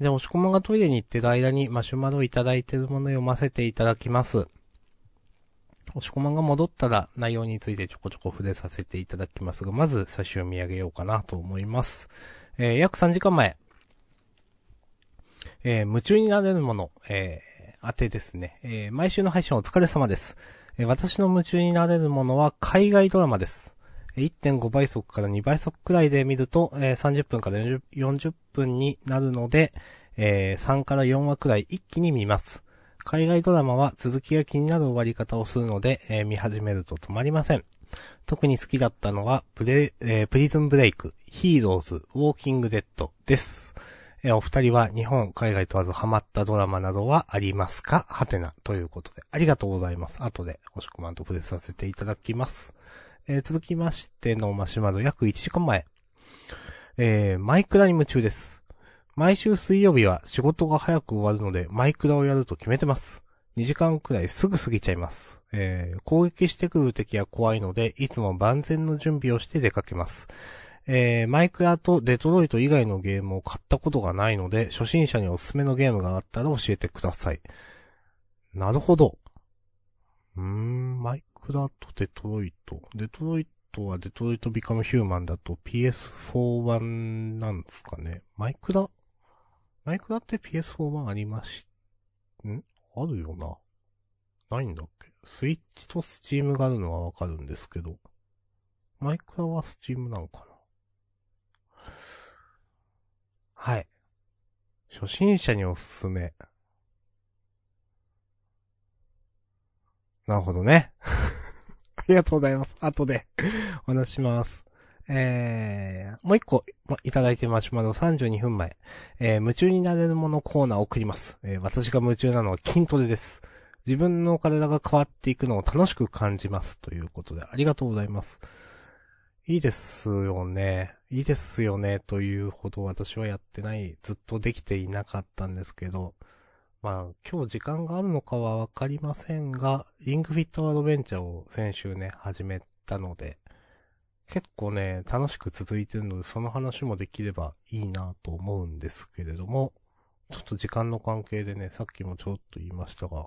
じゃあ、押し込まがトイレに行ってる間にマシュマロをいただいてるものを読ませていただきます。押し込まが戻ったら内容についてちょこちょこ触れさせていただきますが、まず最初読み上げようかなと思います。えー、約3時間前。えー、夢中になれるもの、えー、当てですね。えー、毎週の配信お疲れ様です。えー私の夢中になれるものは海外ドラマです。1.5倍速から2倍速くらいで見ると、えー30分から40分になるので、えー3から4話くらい一気に見ます。海外ドラマは続きが気になる終わり方をするので、えー見始めると止まりません。特に好きだったのは、プレ、えープリズンブレイク、ヒーローズ、ウォーキングデッドです。えーお二人は日本、海外問わずハマったドラマなどはありますか？はてな、ということで。ありがとうございます。後で、星コマンと触れさせていただきます。えー続きましてのマシュマロ、約1時間前。えーマイクラに夢中です。毎週水曜日は仕事が早く終わるので、マイクラをやると決めてます。2時間くらいすぐ過ぎちゃいます。えー攻撃してくる敵は怖いので、いつも万全の準備をして出かけます。えーマイクラとデトロイト以外のゲームを買ったことがないので、初心者におすすめのゲームがあったら教えてください。なるほど。うーん、マイクラとデトロイト。デトロイトはデトロイトビカムヒューマンだと PS4 版なんですかね。マイクラ？マイクラって PS4 版ありまし、ん？あるよな。ないんだっけ？スイッチとスチームがあるのはわかるんですけど。マイクラはスチームなのかな？はい。初心者におすすめ。なるほどね。ありがとうございます。後で お話します。えー、もう一個、ま、いただいてマシュマロ32分前。えー、夢中になれるものコーナーを送ります。えー、私が夢中なのは筋トレです。自分の体が変わっていくのを楽しく感じます。ということで、ありがとうございます。いいですよね。いいですよね。というほど私はやってない、ずっとできていなかったんですけど、まあ、今日時間があるのかはわかりませんが、リングフィットアドベンチャーを先週ね、始めたので、結構ね、楽しく続いてるので、その話もできればいいなと思うんですけれども、ちょっと時間の関係でね、さっきもちょっと言いましたが、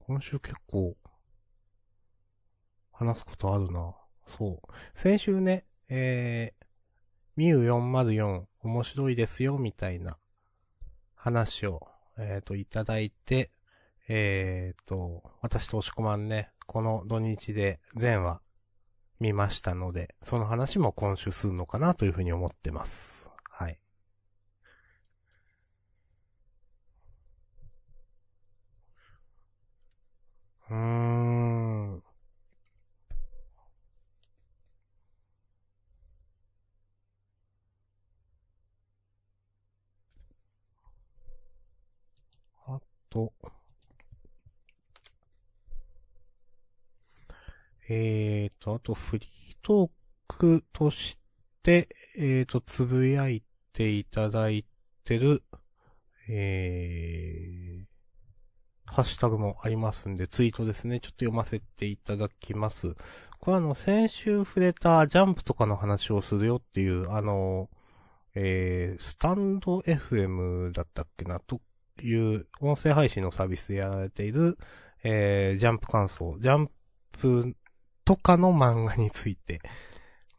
今週結構、話すことあるな。そう。先週ね、えー、ミュー404面白いですよ、みたいな話を、えっ、と、いただいて、えっ、と、私と押し込まんね、この土日で全話見ましたので、その話も今週するのかなというふうに思ってます。はい。うーん。あと、えーと、あとフリートークとして、えーと、つぶやいていただいてる、えー、ハッシュタグもありますんで、ツイートですね。ちょっと読ませていただきます。これあの、先週触れたジャンプとかの話をするよっていう、あの、えー、スタンド FM だったっけな、という音声配信のサービスでやられている、えー、ジャンプ感想、ジャンプとかの漫画について、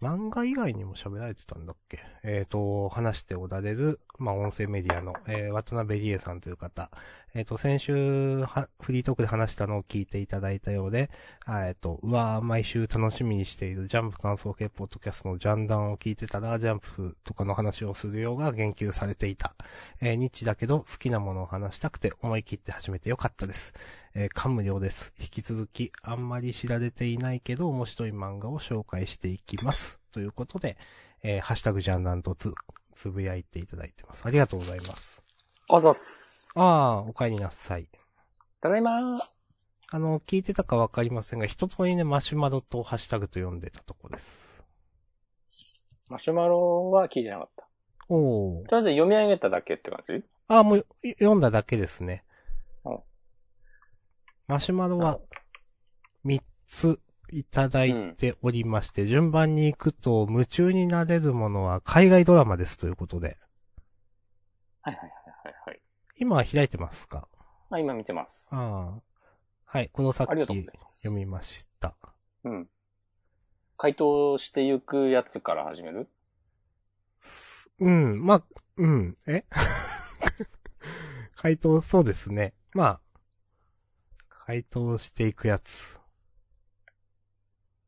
漫画以外にも喋られてたんだっけ？えっ、と、話しておられる、まあ、音声メディアの、えー、渡辺理恵さんという方。えっ、と、先週は、フリートークで話したのを聞いていただいたようで、えっ、と、うわー毎週楽しみにしているジャンプ感想系ポッドキャストのジャンダンを聞いてたら、ジャンプとかの話をするようが言及されていた。えー、ニッチだけど好きなものを話したくて思い切って始めてよかったです。えー、感無量です。引き続き、あんまり知られていないけど面白い漫画を紹介していきます。ということで、えー、ハッシュタグジャンダンとつ、つぶやいていただいてます。ありがとうございます。あざっす。あー、お帰りなさい。ただいまー。あの、聞いてたかわかりませんが、一通りね、マシュマロとハッシュタグと読んでたとこです。マシュマロは聞いてなかった。おー。とりあえず読み上げただけって感じ？あー、もう、い読んだだけですねうん。マシュマロは、3ついただいておりまして、順番に行くと、夢中になれるものは海外ドラマですということで。はいはいはいはい。今開いてますか？あ、今見てます。ああ。はい、このさっありがとうきございます。読みました。うん。回答していくやつから始める？すうん、まあ、うん、え？回答、そうですね。まあ、回答していくやつ。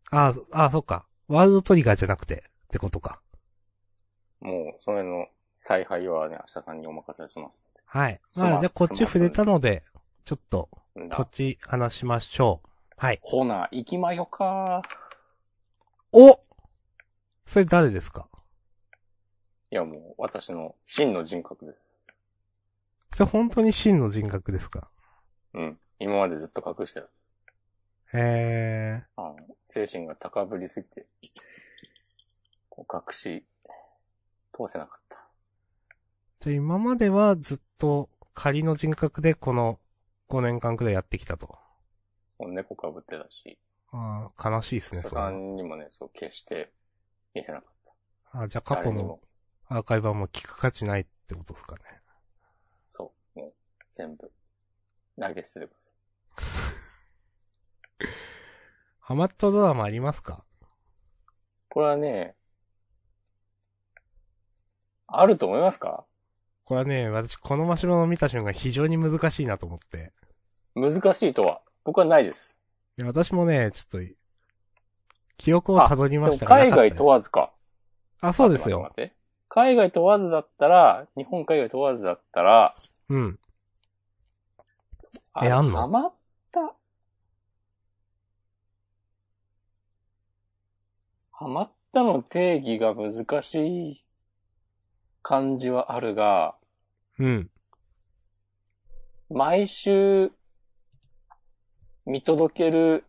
ああ、ああ、そっか。ワールドトリガーじゃなくて、ってことか。もう、それの采配はね、明日さんにお任せしますはい。しまあ、じゃあこっち触れたので、ちょっと、んだこっち話しましょう。はい。ほな、行きまよかおそれ誰ですか？いやもう、私の真の人格です。それ本当に真の人格ですか？うん。今までずっと隠してた。へえ。あの、精神が高ぶりすぎて、こう隠し、通せなかった。じゃあ今まではずっと仮の人格でこの5年間くらいやってきたと。そう、猫かぶってたし、ああ、悲しいですね、さんにもね、そう、決して見せなかった。あじゃあ過去の。アーカイブはもう聞く価値ないってことですかね。そう、もう、全部、投げ捨ててください。ハマったドラマありますか？これはね、あると思いますか？これはね、私このマシュマロを見た瞬間非常に難しいなと思って。難しいとは、僕はないです。いや私もね、ちょっと、記憶を辿りましたがな海外問わずか。あ、そうですよ。海外問わずだったら、日本海外問わずだったら、うん。えあんの？ハマった？ハマったの定義が難しい感じはあるが、うん。毎週見届ける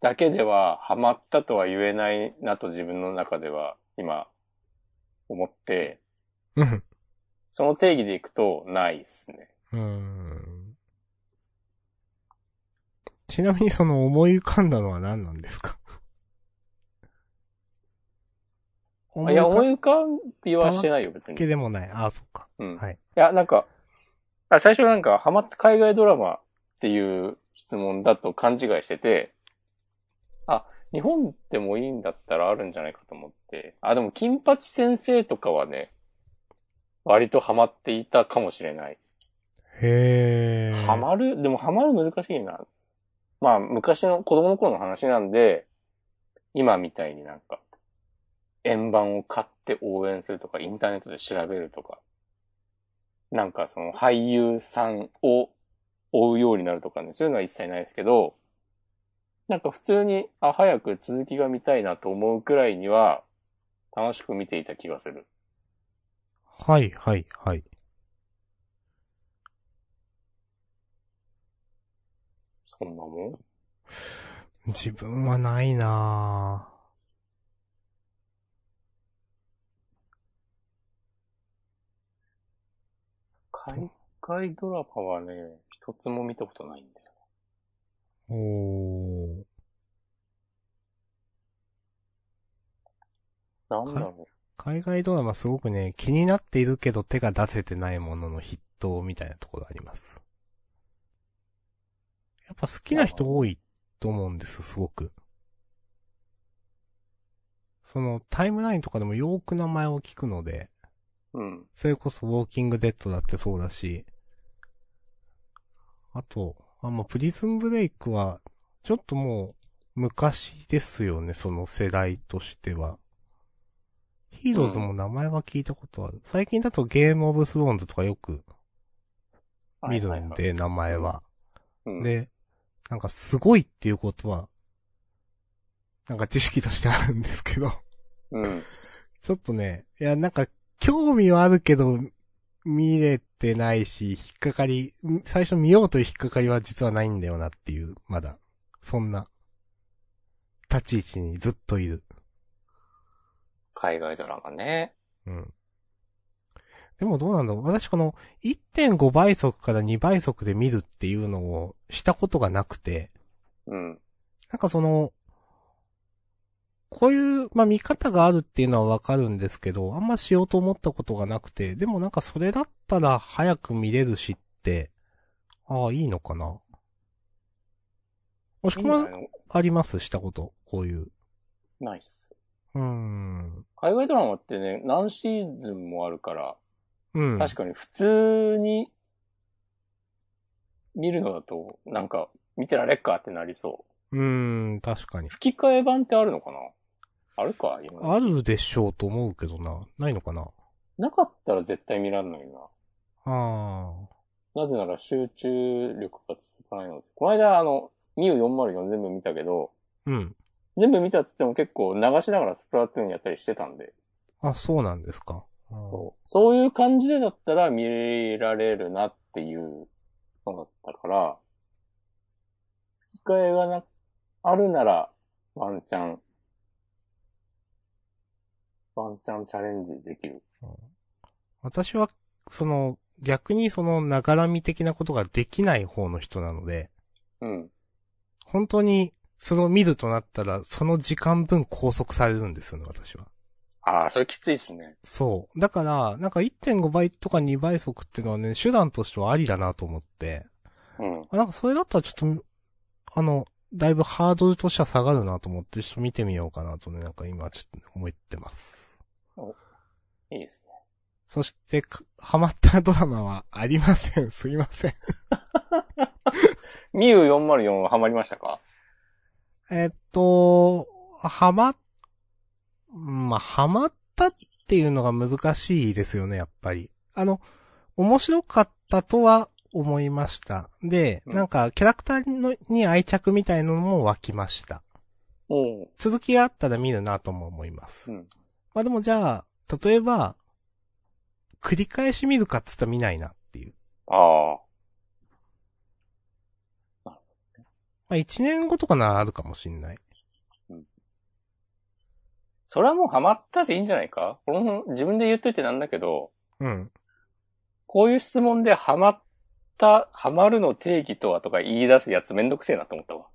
だけではハマったとは言えないなと自分の中では今思って、うん。その定義でいくとないですね。うーん。ちなみにその思い浮かんだのは何なんですか？思 いや、思い浮かびはしてないよ、別に。けでもない。あ、そっか。うん。はい。いや、なんか、あ最初なんか、ハマった海外ドラマっていう質問だと勘違いしてて、あ、日本でもいいんだったらあるんじゃないかと思って。あ、でも、金八先生とかはね、割とハマっていたかもしれない。へー。ハマる？でもハマる難しいな。まあ、昔の子供の頃の話なんで、今みたいになんか、円盤を買って応援するとか、インターネットで調べるとか、なんかその俳優さんを追うようになるとかね、そういうのは一切ないですけど、なんか普通に、あ、早く続きが見たいなと思うくらいには、楽しく見ていた気がする。はい、はい、はい。そんなもん？自分はないなぁ。海外ドラマはね、一つも見たことないんだよ。おー。なんだろ海外ドラマすごくね、気になっているけど手が出せてないものの筆頭みたいなところあります。やっぱ好きな人多いと思うんです、すごく。その、タイムラインとかでもよーく名前を聞くので、う。うん。それこそウォーキングデッドだってそうだし、あと、あ、もうプリズンブレイクは、ちょっともう、昔ですよね、その世代としては。ヒーローズも名前は聞いたことある。最近だとゲームオブスローンズとかよく見るんで、名前は。うん、で、なんかすごいっていうことは、なんか知識としてあるんですけど、うん。ちょっとね、いや、なんか、興味はあるけど、見れてないし、引っかかり、ん最初見ようという引っかかりは実はないんだよなっていう、まだ、そんな、立ち位置にずっといる。海外ドラマね。うん。でもどうなんだろう私この1.5倍速から2倍速で見るっていうのをしたことがなくて、うん。なんかその、こういう、まあ、見方があるっていうのはわかるんですけど、あんましようと思ったことがなくて、でもなんかそれだっったら早く見れるしって、ああ、いいのかな。もしくはあります？したこと？こういう。ナイス。うーん。海外ドラマってね、何シーズンもあるから、うん。確かに普通に見るのだと、なんか、見てられっかってなりそう。うーん、確かに。吹き替え版ってあるのかな？あるか？今あるでしょうと思うけどな。ないのかな？なかったら絶対見らんのにな。あなぜなら集中力が続かないので。この間、あの、ミュー404全部見たけど、あ。うん。全部見たっつっても結構流しながらスプラトゥーンやったりしてたんで。あ、そうなんですか。そう。そういう感じでだったら見られるなっていうのだったから、吹き替えがな、あるなら、ワンチャン、ワンチャンチャレンジできる。私は、その、逆にその、ながらみ的なことができない方の人なので、うん。本当に、それを見るとなったら、その時間分拘束されるんですよね、私は。ああ、それきついっすね。そう。だから、なんか1.5倍とか2倍速っていうのはね、手段としてはありだなと思って、うん。あなんかそれだったらちょっと、あの、だいぶハードルとしては下がるなと思って、ちょっと見てみようかなとね、なんか今ちょっと思ってます。いいですね。そして、かハマったドラマはありません。すいません。ミュー404はハマりましたか？えっと、ハマ、まあ、ハマったっていうのが難しいですよね、やっぱり。あの、面白かったとは思いました。で、うんなんか、キャラクターのに愛着みたいなのも湧きました。うん。続きがあったら見るなとも思います。うん。まあでもじゃあ、例えば、繰り返し見るかっつったら見ないなっていう。ああ。まあ一年後とかならあるかもしんない。それはもうハマったでいいんじゃないか？この自分で言っといてなんだけど、うん。こういう質問でハマった、ハマるの定義とはとか言い出すやつめんどくせえなと思ったわ。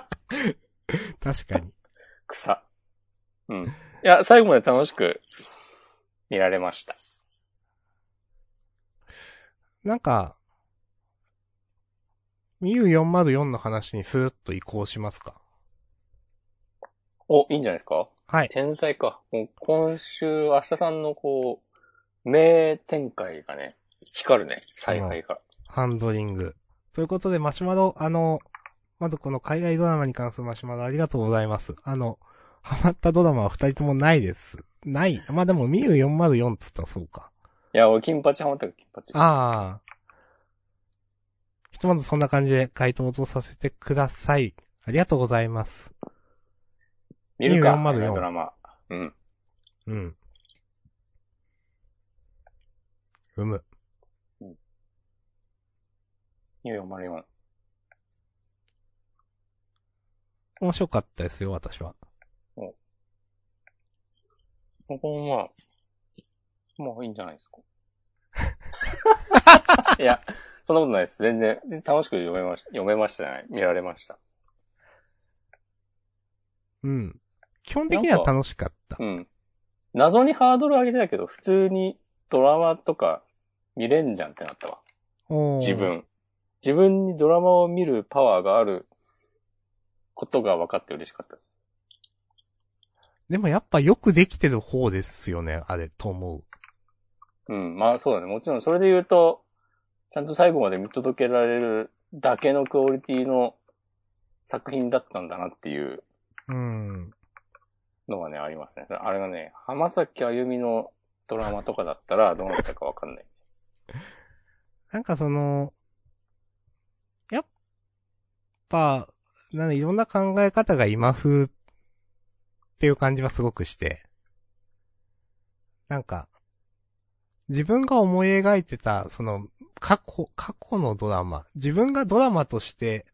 確かに。草。うん。いや、最後まで楽しく見られました。なんか、ミュー404の話にスーッと移行しますか？お、いいんじゃないですか？はい。天才か。もう今週、明日さんのこう、名展開がね、光るね、采配が。ハンドリング。ということで、マシュマロ、あの、まずこの海外ドラマに関するマシュマロありがとうございます。あの、ハマったドラマは二人ともないです。ない。まあでも、ミュー404って言ったらそうか。いや、俺、金八ハマったよ、金八。ああ。ひとまずそんな感じで回答とさせてください。ありがとうございます。見るか、404ドラマ。うん。うん。うむ。ニュー404。面白かったですよ、私は。ここまあ、まあいいんじゃないですか。いや、そんなことないです。全然、楽しく読めました。読めましたじゃない。見られました。うん。基本的には楽しかった。うん。謎にハードル上げてたけど、普通にドラマとか見れんじゃんってなったわ。自。分。自分にドラマを見るパワーがあることが分かって嬉しかったです。でもやっぱよくできてる方ですよね、あれ、と思う。うん。まあそうだね。もちろんそれで言うと、ちゃんと最後まで見届けられるだけのクオリティの作品だったんだなっていううん。のがね、ありますね。あれがね、浜崎あゆみのドラマとかだったらどうなったかわかんない。なんかその、やっぱ、なんだいろんな考え方が今風っていう感じはすごくして、なんか、自分が思い描いてた、その、過去、過去のドラマ、自分がドラマとして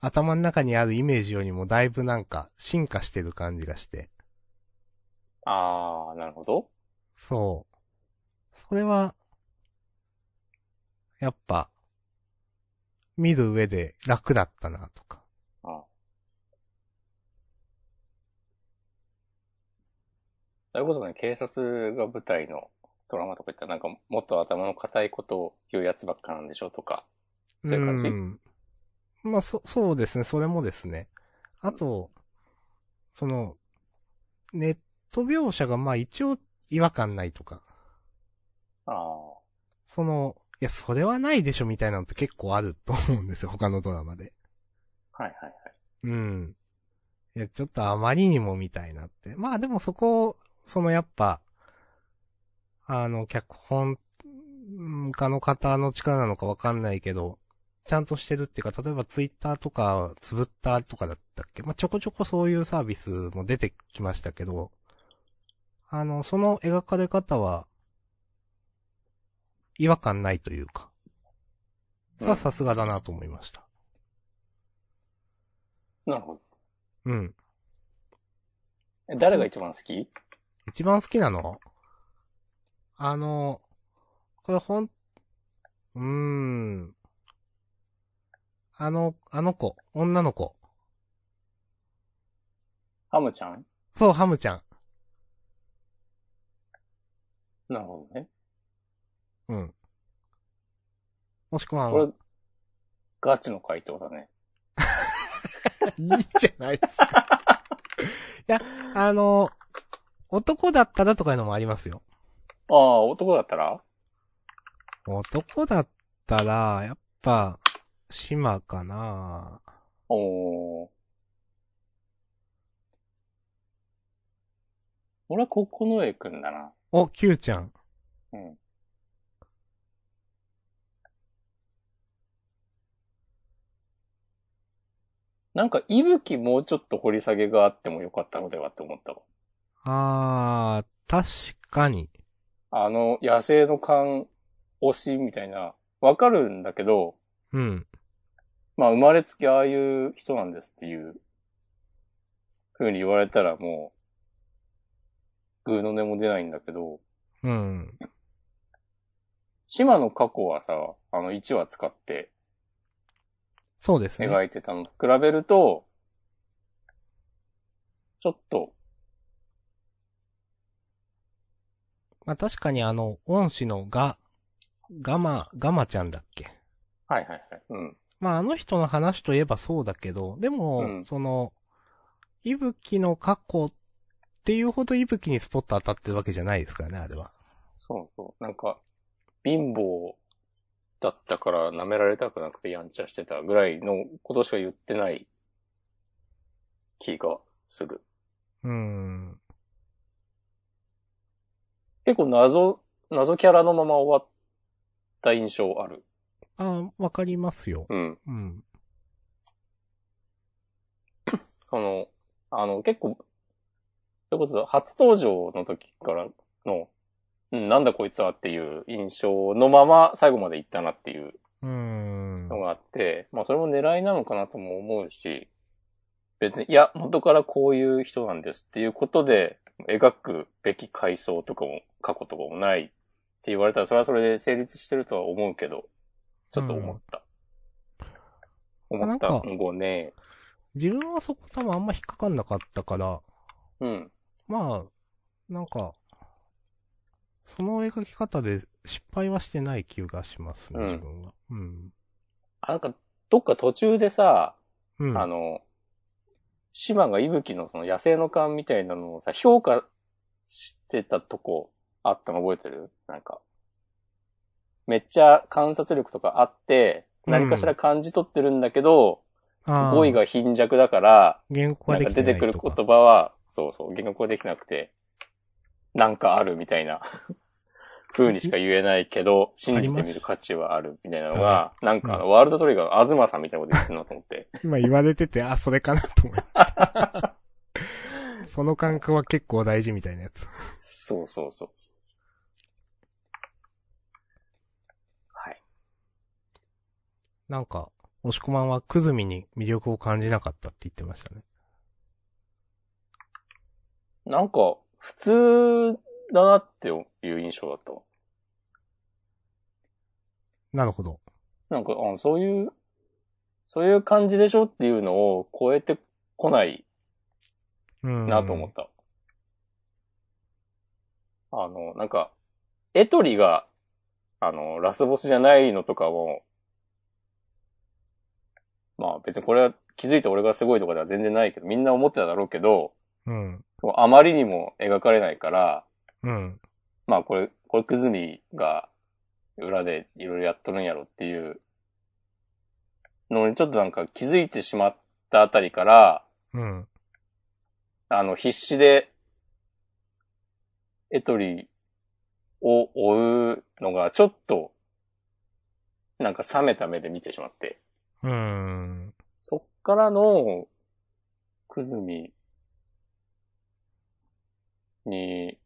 頭の中にあるイメージよりもだいぶなんか進化してる感じがして、あー、なるほど。そう。それは、やっぱ、見る上で楽だったなとか。あそれこそね、警察が舞台のドラマとか言ったらなんかもっと頭の固いことを言うやつばっかなんでしょとか。そういう感じ？んまあ、そ、そうですね、それもですね。あと、その、ネット描写がまあ一応違和感ないとか。ああ。その、いや、それはないでしょみたいなのって結構あると思うんですよ、他のドラマで。はいはいはい。うん。いや、ちょっとあまりにもみたいなって。まあでもそこ、そのやっぱ、あの、脚本うん家の方の力なのかわかんないけど、ちゃんとしてるっていうか、例えばツイッターとか、つぶったとかだったっけ？まあ、ちょこちょこそういうサービスも出てきましたけど、あの、その描かれ方は、違和感ないというか、さあ、さすがだなと思いました。なるほど。うん。え誰が一番好き？一番好きなの？あの、これほん、うーん。あの、あの子、女の子。ハムちゃん？そう、ハムちゃん。なるほどね。うん。もしくは、これ、ガチの回答だね。いいじゃないですか。いや、あの、男だったらとかいうのもありますよ。ああ、男だったら？男だったら、やっぱ、島かなおー。俺はここの絵くんだな。お、キューちゃん。うん。なんか、いぶきもうちょっと掘り下げがあってもよかったのではって思ったわ。あー、確かに。あの、野生の勘推しみたいな、わかるんだけど、うん。まあ生まれつきああいう人なんですっていう、風に言われたらもう、グーの音も出ないんだけど、うん。島の過去はさ、あの1話使ってそうですね。描いてたのと比べると、ちょっと、まあ確かにあの、恩師のガ、ガマ、ガマちゃんだっけ？はいはいはい。うん。まああの人の話といえばそうだけど、でも、うんその、いぶきの過去っていうほどいぶきにスポット当たってるわけじゃないですからね、あれは。そうそう。なんか、貧乏だったから舐められたくなくてやんちゃしてたぐらいのことしか言ってない気がする。うーん。結構謎、謎キャラのまま終わった印象ある。あわかりますよ。うん。うん。その、あの、結構、それこそ初登場の時からの、うん、なんだこいつはっていう印象のまま最後まで行ったなっていう。のがあって、まあそれも狙いなのかなとも思うし、別に、いや、元からこういう人なんですっていうことで、描くべき階層とかも、過去とかもないって言われたら、それはそれで成立してるとは思うけど、ちょっと思った。思った。ごね。自分はそこ多分あんま引っかかんなかったから、うん。まあ、なんか、その描き方で失敗はしてない気がしますね、うん自分は。うん。あ、なんか、どっか途中でさ、うん。あの、島が息吹のその野生の勘みたいなのをさ、評価してたとこあったの覚えてる？なんか。めっちゃ観察力とかあって、何かしら感じ取ってるんだけど、あー語彙が貧弱だから、言語なんかができてない出てくる言葉は、そうそう、言語できなくて、なんかあるみたいな 風にしか言えないけど、信じてみる価値はあるみたいなのが、なんかワールドトリガー、アズマさんみたいなこと言ってるなと思って。今言われてて、あ、それかなと思いました。その感覚は結構大事みたいなやつ。そうそうそうそう。はい。なんか、押し込まんはくずみに魅力を感じなかったって言ってましたね。なんか、普通だなっていう印象だったわ。なるほど。なんか、あそういう、そういう感じでしょっていうのを超えてこないうん。なと思った。あの、なんか、エトリが、あの、ラスボスじゃないのとかも、まあ別にこれは気づいて俺がすごいとかでは全然ないけど、みんな思ってただろうけど、うん。あまりにも描かれないから、うん。まあこれ、これくずみが裏でいろいろやっとるんやろっていうのにちょっとなんか気づいてしまったあたりから、うん。あの必死でエトリを追うのがちょっとなんか冷めた目で見てしまって、うん。そっからのくずみに。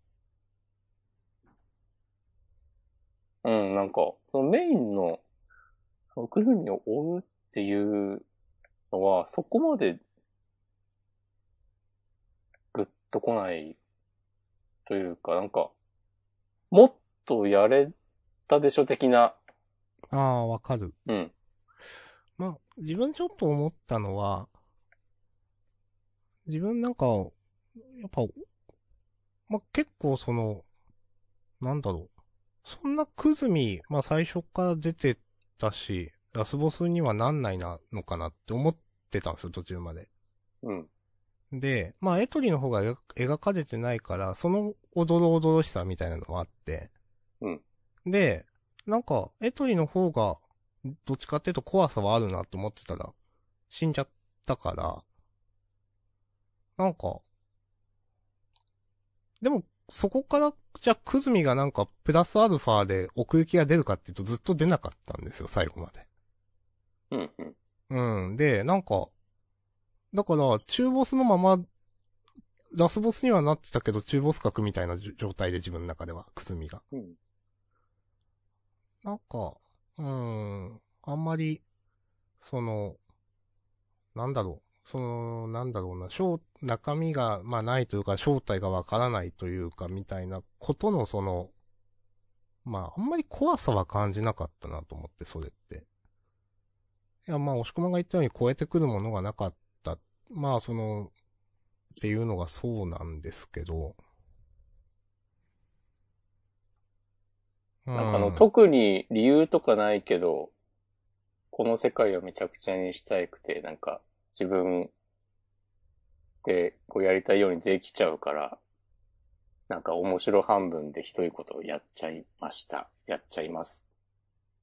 うん、なんか、そのメインの、くずみを追うっていうのは、そこまで、ぐっと来ない、というか、なんか、もっとやれたでしょ的な、ああ、わかる。うん、まあ、自分ちょっと思ったのは、自分なんか、やっぱ、まあ、結構その、なんだろう。そんなクズミ、まあ最初から出てたし、ラスボスにはなんないなのかなって思ってたんですよ、途中まで。うん、で、まあエトリの方が描描かれてないから、そのおどろおどろしさみたいなのがあって。うん。で、なんか、エトリの方が、どっちかっていうと怖さはあるなと思ってたら、死んじゃったから、なんか、でも、そこから、じゃあ、クズミがなんか、プラスアルファで奥行きが出るかっていうとずっと出なかったんですよ、最後まで。うん、うん。うん。で、なんか、だから、中ボスのまま、ラスボスにはなってたけど、中ボス格みたいな状態で自分の中では、くずみが。うん、なんか、うーん、あんまり、その、なんだろう。その、なんだろうな、正、中身が、まあないというか、正体がわからないというか、みたいなことのその、まあ、あんまり怖さは感じなかったなと思って、それって。いや、まあ、押し込まが言ったように超えてくるものがなかった。まあ、その、っていうのがそうなんですけど。なんかあの、特に理由とかないけど、この世界をめちゃくちゃにしたいくて、なんか自分でこうやりたいようにできちゃうから、なんか面白半分でひどいことをやっちゃいました。やっちゃいます。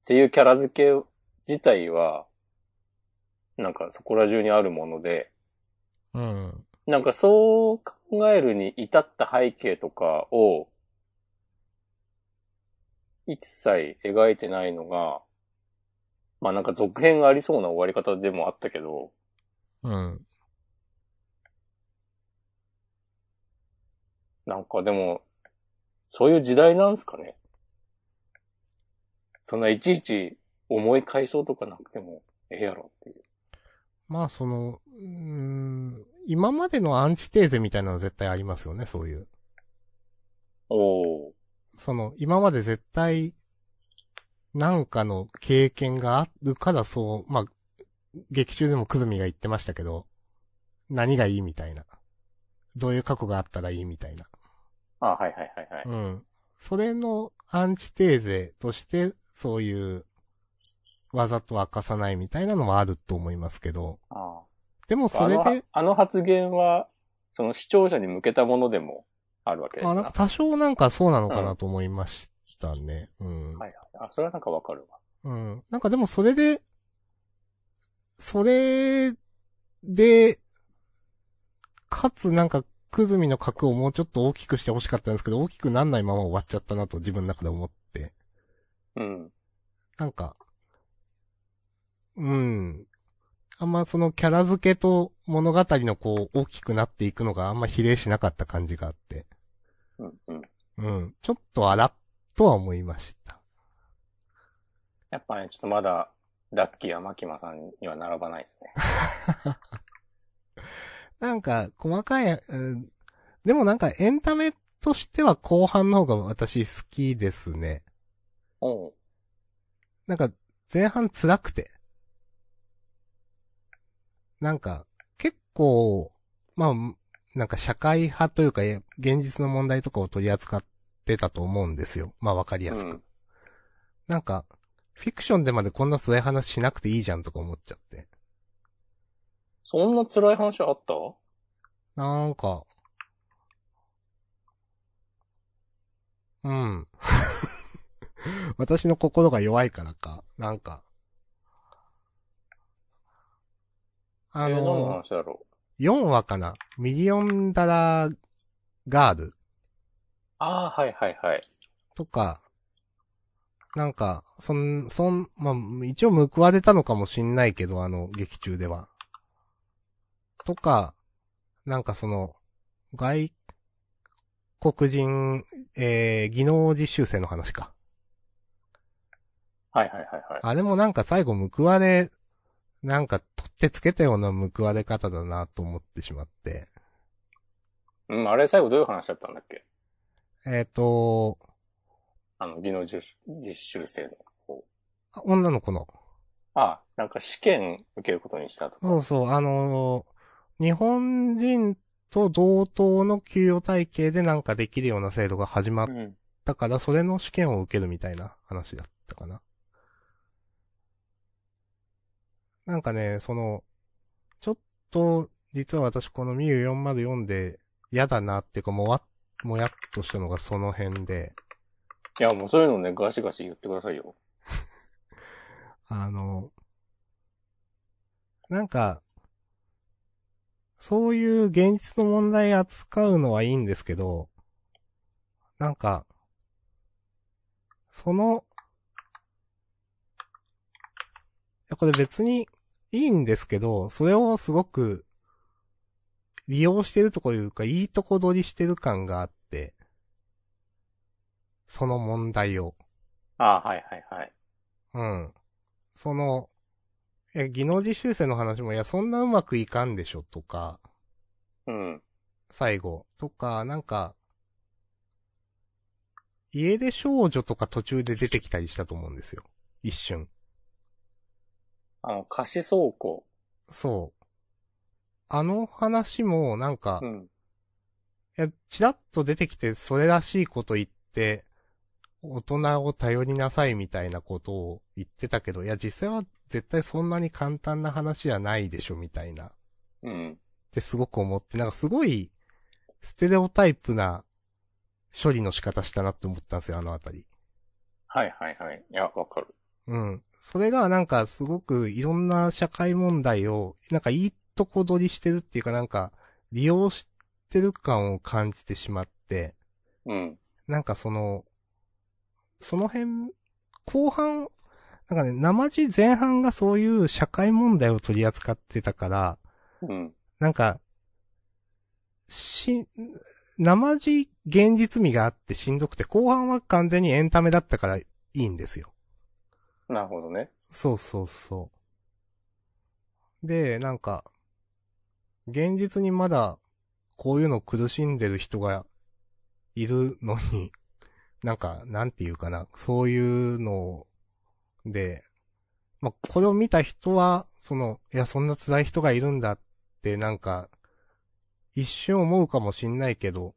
っていうキャラ付け自体は、なんかそこら中にあるもので、うん。なんかそう考えるに至った背景とかを、一切描いてないのが、まあなんか続編がありそうな終わり方でもあったけど、うん。なんかでも、そういう時代なんすかね。そんないちいち思い返そうとかなくてもええやろっていう。まあ、その、うーん、今までのアンチテーゼみたいなの絶対ありますよね、そういう。おー。その、今まで絶対、なんかの経験があるからそう、まあ、劇中でもくずみが言ってましたけど、何がいいみたいな。どういう過去があったらいいみたいな。あ、はいはいはいはい。うん。それのアンチテーゼとして、そういう、わざと明かさないみたいなのはあると思いますけど、あでもあそれで、あのあの発言は、その視聴者に向けたものでもあるわけですか多少なんかそうなのかなと思いましたね。うん。はいはい。あ、それはなんかわかるわ。うん。なんかでもそれで、それで、かつなんか、くずみの角をもうちょっと大きくして欲しかったんですけど、大きくなんないまま終わっちゃったなと自分の中で思って。うん。なんか、うん。あんまそのキャラ付けと物語のこう大きくなっていくのがあんま比例しなかった感じがあって。うん。うん。うん。ちょっとあらっとは思いました。やっぱね、ちょっとまだ、ラッキーはマキマさんには並ばないですね。なんか、細かい、うん、でもなんかエンタメとしては後半の方が私好きですね。おう。なんか、前半辛くて。なんか、結構、まあ、なんか社会派というか、え現実の問題とかを取り扱っってたと思うんですよ。まあわかりやすく。うんなんか、フィクションでまでこんな辛い話しなくていいじゃんとか思っちゃって。そんな辛い話あった？なんか、うん。私の心が弱いからか、なんか。あえー、の、話だろう？4話かなミリオンダラーガールああ、はいはいはい。とか、なんか、そん、そん、まあ、一応報われたのかもしんないけど、あの、劇中では。とか、なんかその、外国人、えー、技能実習生の話か。はいはいはいはい。あれもなんか最後報われ、なんか取ってつけたような報われ方だなと思ってしまって。うん、あれ最後どういう話だったんだっけ？えっ、と、あの、技能実実習生の方。あ女の子の。ああ、なんか試験受けることにしたとか。そうそう、あのー日本人と同等の給与体系でなんかできるような制度が始まっうん。たから、それの試験を受けるみたいな話だったかな。なんかね、その、ちょっと、実は私このミュー404で嫌だなっていうか、もわ、もやっとしたのがその辺で、いや、もうそういうのね、ガシガシ言ってくださいよ。あの、なんか、そういう現実の問題扱うのはいいんですけど、なんか、その、いや、これ別にいいんですけど、それをすごく利用してるとこいうか、いいとこ取りしてる感があって、その問題を。ああ、はいはいはい。うん。その、え、技能実習生の話も、いや、そんなうまくいかんでしょ、とか、うん。最後、とか、なんか、家出少女とか途中で出てきたりしたと思うんですよ。一瞬。あの、貸し倉庫。そう。あの話も、なんか、いうん。や、ちらっと出てきて、それらしいこと言って、大人を頼りなさいみたいなことを言ってたけど、いや、実際は絶対そんなに簡単な話じゃないでしょ、みたいな。うん。ってすごく思って、なんかすごい、ステレオタイプな処理の仕方したなって思ったんですよ、あのあたり。はいはいはい。いや、わかる。うん。それがなんかすごくいろんな社会問題を、なんかいいとこ取りしてるっていうかなんか、利用してる感を感じてしまって、うん。なんかその、その辺、後半、なんかね、生地前半がそういう社会問題を取り扱ってたから、うん。なんか、し、生地現実味があってしんどくて、後半は完全にエンタメだったからいいんですよ。なるほどね。そうそうそう。で、なんか、現実にまだ、こういうの苦しんでる人がいるのに、なんか、なんていうかな、そういうので、まあ、これを見た人は、その、いや、そんな辛い人がいるんだって、なんか、一瞬思うかもしんないけど、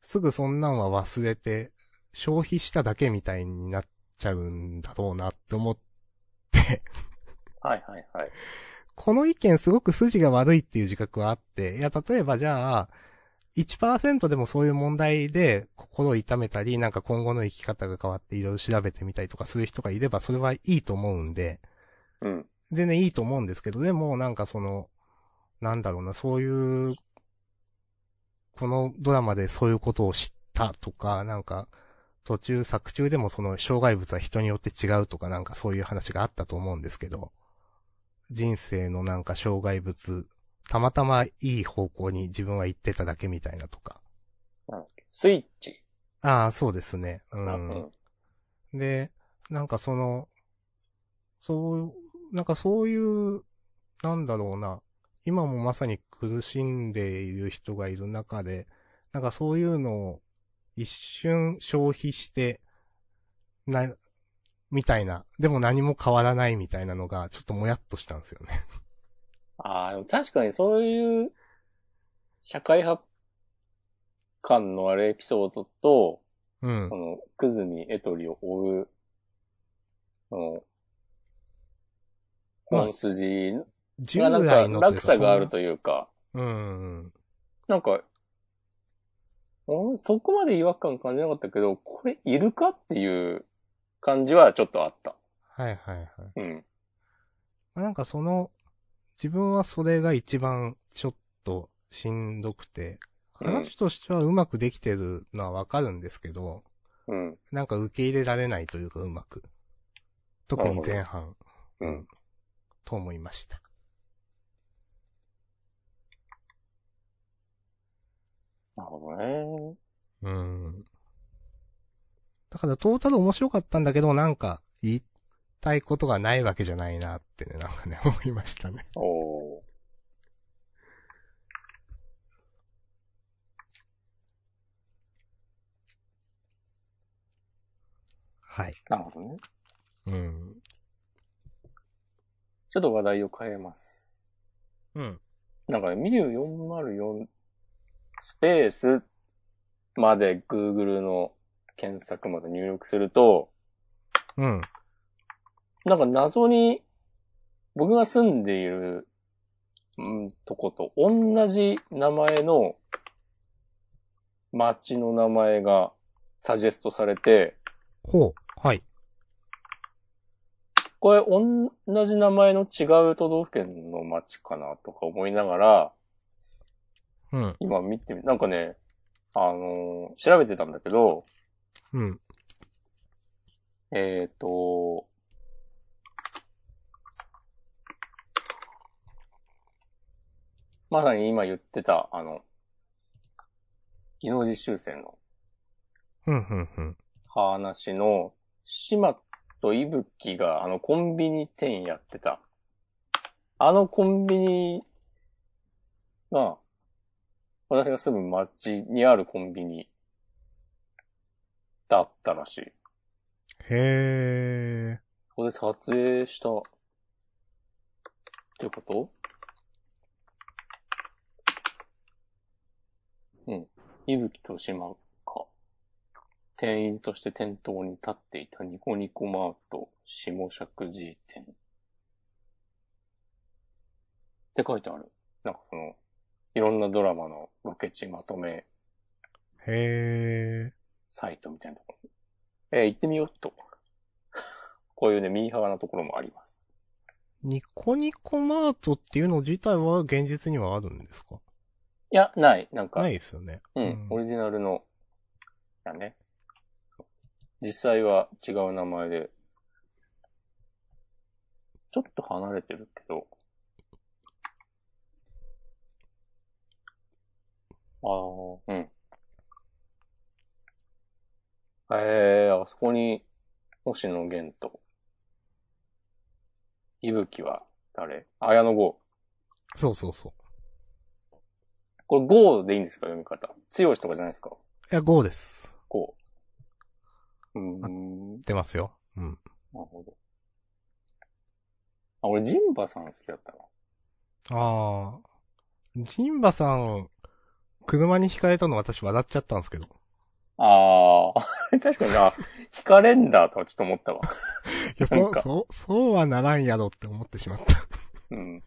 すぐそんなんは忘れて、消費しただけみたいになっちゃうんだろうなって思って、はいはいはい。この意見すごく筋が悪いっていう自覚はあって、いや、例えばじゃあ、1%でもそういう問題で心を痛めたり、なんか今後の生き方が変わっていろいろ調べてみたりとかする人がいれば、それはいいと思うんで、うん。全然いいと思うんですけど、でもなんかその、なんだろうな、そういう、このドラマでそういうことを知ったとか、なんか、途中、作中でもその障害物は人によって違うとかなんかそういう話があったと思うんですけど、人生のなんか障害物、たまたまいい方向に自分は行ってただけみたいなとか。なんだっけ？スイッチ。ああ、そうですね。う。うんん。で、なんかその、そう、なんかそういう、なんだろうな、今もまさに苦しんでいる人がいる中で、なんかそういうのを一瞬消費して、な、みたいな、でも何も変わらないみたいなのが、ちょっともやっとしたんですよね。ああ、でも確かにそういう、社会派感のあるエピソードと、うんそ。の、クズにエトリを追う、その、まあ本筋従がなんか落差があるとというか、いうん。なんか、俺そこまで違和感感じなかったけど、これいるかっていう感じはちょっとあった。はいはいはい。うん。まあなんかその、自分はそれが一番ちょっとしんどくて、うん話としてはうまくできてるのはわかるんですけど、うん。なんか受け入れられないというかうまく。特に前半。うん。と思いました。なるほどね。うん。だからトータル面白かったんだけど、なんか言いたいことがないわけじゃないなってね、なんかね、思いましたね。おー。はい。なるほどね。うん。ちょっと話題を変えます。うん。なんかね、ミリュ404スペースまで Google の検索まで入力すると、うん。なんか謎に僕が住んでいる、うん、とこと同じ名前の街の名前がサジェストされて、ほう。はい。これ同じ名前の違う都道府県の街かなとか思いながら、うん。今見てみ、なんかね、あのー調べてたんだけど、うん。えっ、と、まさに今言ってた、あの、技能実習生のうん、うん、うん。話の、島と伊吹があのコンビニ店やってた。あのコンビニが、私が住む町にあるコンビニだったらしい。へここで撮影した、ってことうん。伊吹と島か。店員として店頭に立っていたニコニコマート下石神店。って書いてある。なんかその、いろんなドラマのロケ地まとめー。へサイトみたいなところに。えー行ってみようっと。こういうね、ミーハーなところもあります。ー。ニコニコマートっていうの自体は現実にはあるんですか？いや、ない。なんか、ないですよね。うん、オリジナルの、だね。実際は違う名前で、ちょっと離れてるけど、ああ、うん。ええあそこに、星野源と、伊吹は誰？綾野剛。そうそうそう。これ、ゴーでいいんですか読み方。強しとかじゃないですかいや、5です。こう。うーん。出ますよ。うん。なるほど。あ、俺、ジンバさん好きだったな。ああ。ジンバさん、車に惹かれたの私笑っちゃったんですけど。ああ、確かにな、惹かれんだとはちょっと思ったわ。いや、そう、そう、そうはならんやろって思ってしまった。うん。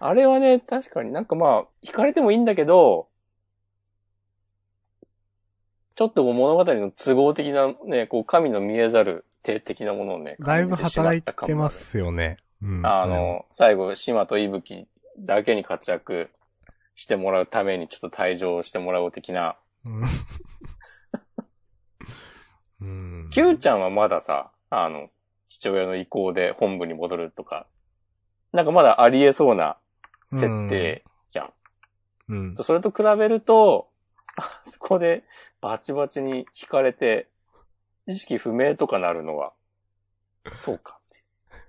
あれはね、確かになんかまあ、惹かれてもいいんだけど、ちょっと物語の都合的なね、こう神の見えざる手的なものをね、だいぶ働いてますよね。うん。あの、最後、島と伊吹だけに活躍してもらうためにちょっと退場してもらおう的な。うん。うん。Q ちゃんはまださ、あの、父親の意向で本部に戻るとか、なんかまだありえそうな設定じゃん。うん。それと比べると、あそこでバチバチに引かれて、意識不明とかなるのは、そうかって。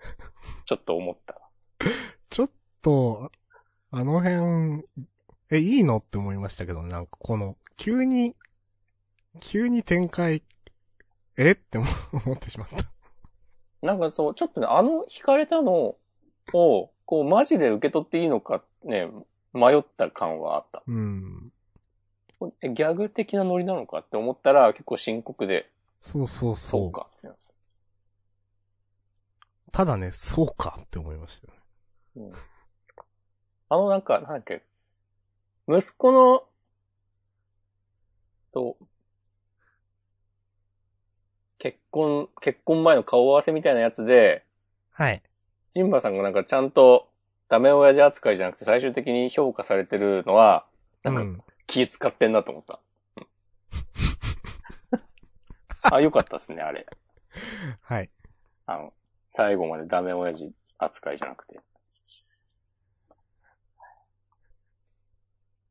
ちょっと思った。ちょっと、あの辺、え、いいのって思いましたけど、なんかこの、急に、急に展開、え？って思思ってしまった。なんかそう、ちょっとね、あの引かれたのを、こう、マジで受け取っていいのかね、迷った感はあった。うん。えギャグ的なノリなのかって思ったら結構深刻で、そうそうそう。そうかただね、そうかって思いましたよね。うんあのなんか、なんだっけ、息子の、と、結婚、結婚前の顔合わせみたいなやつで、はい。ジンバさんがなんかちゃんとダメ親父扱いじゃなくて最終的に評価されてるのは、なんかうん。気使ってんなと思った。う んあ、よかったですね、あれ。はい。あの、最後までダメ親父扱いじゃなくて。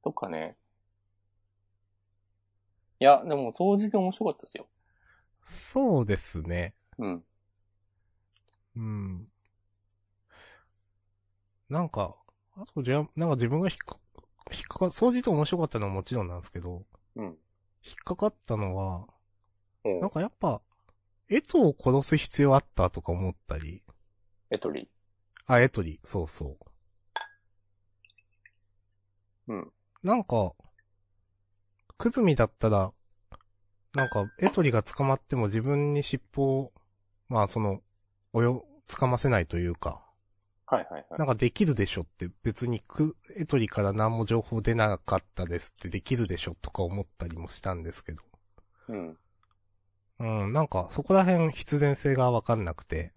とかね。いや、でも、掃除で面白かったですよ。そうですね。うん。うん。なんか、あとじゃ、なんか自分が引っか、引っかか、掃除と面白かったのはもちろんなんですけど、うん。引っかかったのは、うんなんかやっぱ、エトを殺す必要あったとか思ったり、エトリ。あ、エトリ、そうそう。うん。なんか、クズミだったら、なんか、エトリが捕まっても自分に尻尾を、まあその、およ、掴ませないというか、はいはいはい。なんかできるでしょって別にク、エトリから何も情報出なかったですってできるでしょとか思ったりもしたんですけど。うん。うん、なんかそこら辺必然性がわかんなくて、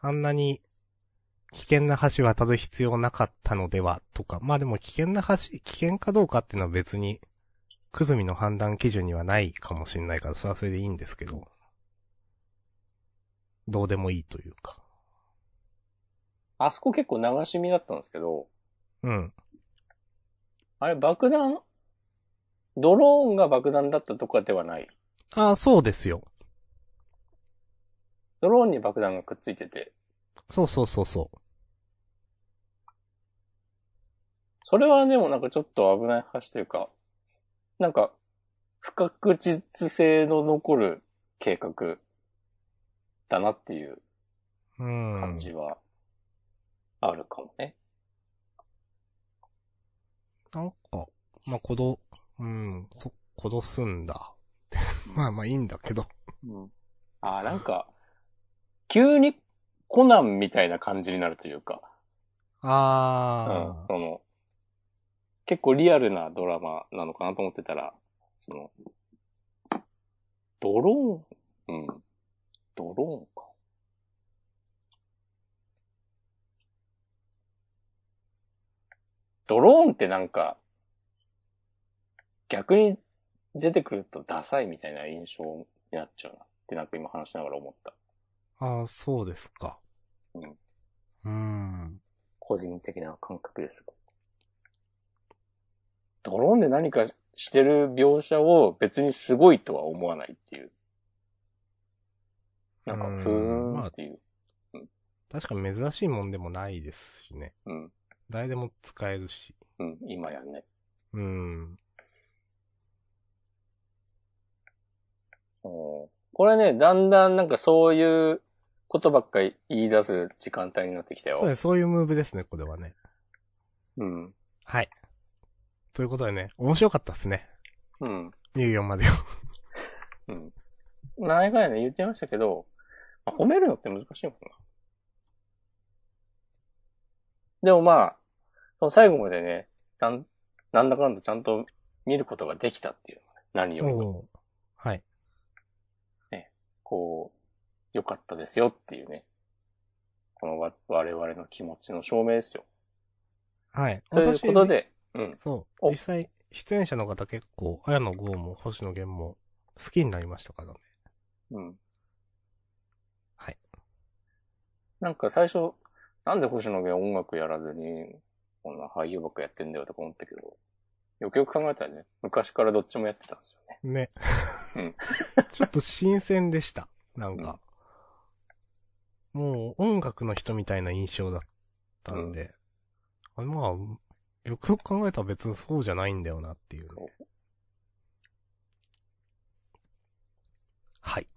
あんなに危険な橋渡る必要なかったのではとか、まあでも危険な橋、危険かどうかっていうのは別に、くずみの判断基準にはないかもしれないから、それはそれでいいんですけど、どうでもいいというか。あそこ結構流し見だったんですけど、うん。あれ爆弾、ドローンが爆弾だったとかではない。ああ、そうですよ。ドローンに爆弾がくっついてて、そうそうそうそう。それはでもなんかちょっと危ない橋というか、なんか、不確実性の残る計画だなっていううん。感じはあるかもね。なんか、まあ、こど、うん、そ、殺すんだ。まあまあいいんだけど。うん。あーなんか、急にコナンみたいな感じになるというか、うん、あその、結構リアルなドラマなのかなと思ってたら、その、ドローン？うん。ドローンか。ドローンってなんか、逆に出てくるとダサいみたいな印象になっちゃうなってなんか今話しながら思った。あ。ああ、そうですか。うん。うん。個人的な感覚ですが。ドローンで何かしてる描写を別にすごいとは思わないっていう。なんか、うんふーんっていう。確かに珍しいもんでもないですしね。うん。誰でも使えるし。うん、今やね。うん。うんこれね、だんだんなんかそういうことばっかり言い出す時間帯になってきたよ。そうです、そういうムーブですね、これはね。うん。はい。ということでね、面白かったっすね。うん。ニューヨンまでよ。うん。前がね、言ってましたけど、まあ褒めるのって難しいのかな。でもまあ、その最後までね、なん、なんだかんだちゃんと見ることができたっていうね、何よりも、はい。こう、良かったですよっていうね、このわ我々の気持ちの証明ですよ。はい。ということで、うん。そう。お実際、出演者の方結構、綾野剛も星野源も好きになりましたからね。うん。はい。なんか最初、なんで星野源音楽やらずに、こんな俳優ばっかやってんだよとか思ったけど、よくよく考えたらね、昔からどっちもやってたんですよね。ね。うん ちょっと新鮮でした。なんか。もう音楽の人みたいな印象だったんで。あまあ、よくよく考えたら別にそうじゃないんだよなっていうね。はい。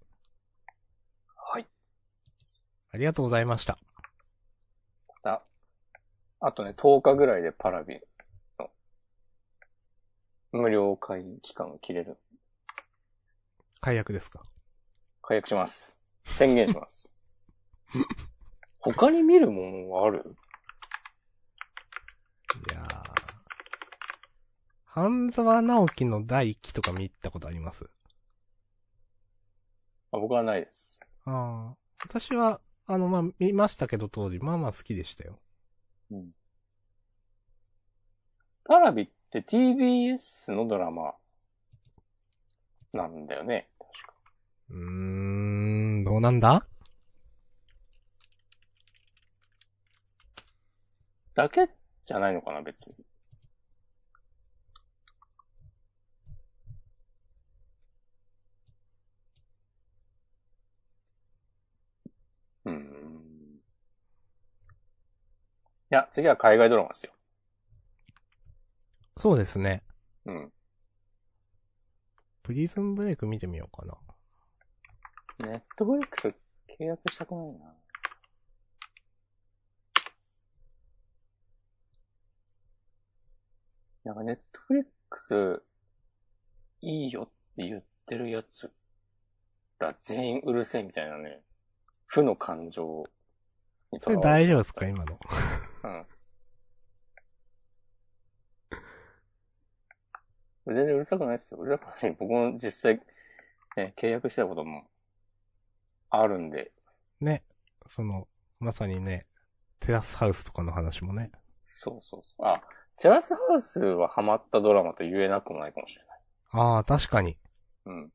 はい。ありがとうございました。ああとね、10日ぐらいでパラビの無料会員期間が切れる。解約ですか？解約します。宣言します。他に見るものはある？いやー。半沢直樹の第一期とか見たことあります？あ僕はないです。ああ。私は、あの、まあ、見ましたけど当時、まあまあ好きでしたよ。うん。パラビって TBS のドラマなんだよね。確か。うーん、どうなんだ？だけじゃないのかな、別に。うーん。いや、次は海外ドラマですよ。そうですね。うん。プリズンブレイク見てみようかな。ネットフリックス契約したくないな。なんかネットフリックスいいよって言ってるやつら全員うるせえみたいなね、負の感情にそれ大丈夫ですか？今の。うん。全然うるさくないですよ。うるさくないし、僕も実際、ね、契約したこともあるんで、ね。その、まさにね、テラスハウスとかの話もね。そうそうそう。あ、テラスハウスはハマったドラマと言えなくもないかもしれない。ああ、確かに。うん。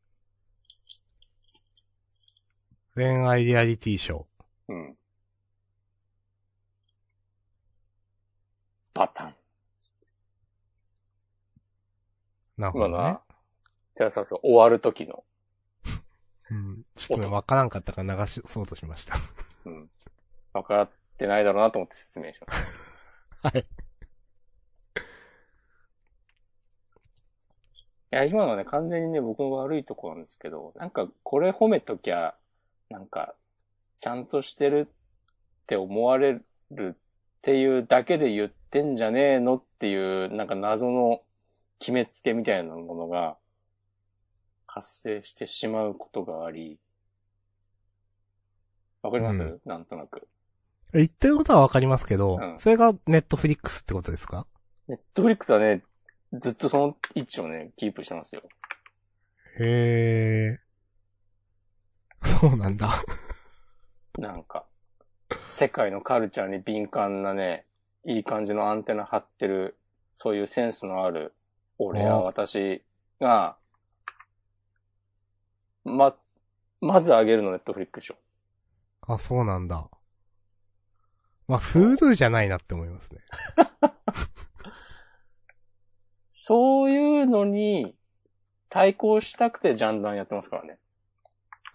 恋愛リアリティショー。うん。パターン。なるほどね今な。、テラスハウスが終わる時の、うん。ちょっとね、わからんかったから流しそうとしました。うん。分かってないだろうなと思って説明しました。はい。いや、今のはね、完全にね、僕の悪いところなんですけど、なんか、これ褒めときゃ、なんか、ちゃんとしてるって思われるっていうだけで言ってんじゃねえのっていう、なんか謎の決めつけみたいなものが、発生してしまうことがあり、わかります、うんなんとなく。言ってることはわかりますけど、うんそれがネットフリックスってことですか？ネットフリックスはね、ずっとその位置をね、キープしてますよ。へえ。そうなんだ。なんか、世界のカルチャーに敏感なね、いい感じのアンテナ張ってる、そういうセンスのある、俺やあ私が、ま、まず上げるのネットフリックでしょ。あ、そうなんだ。まあ、フードじゃないなって思いますね。そういうのに対抗したくてジャンダンやってますからね。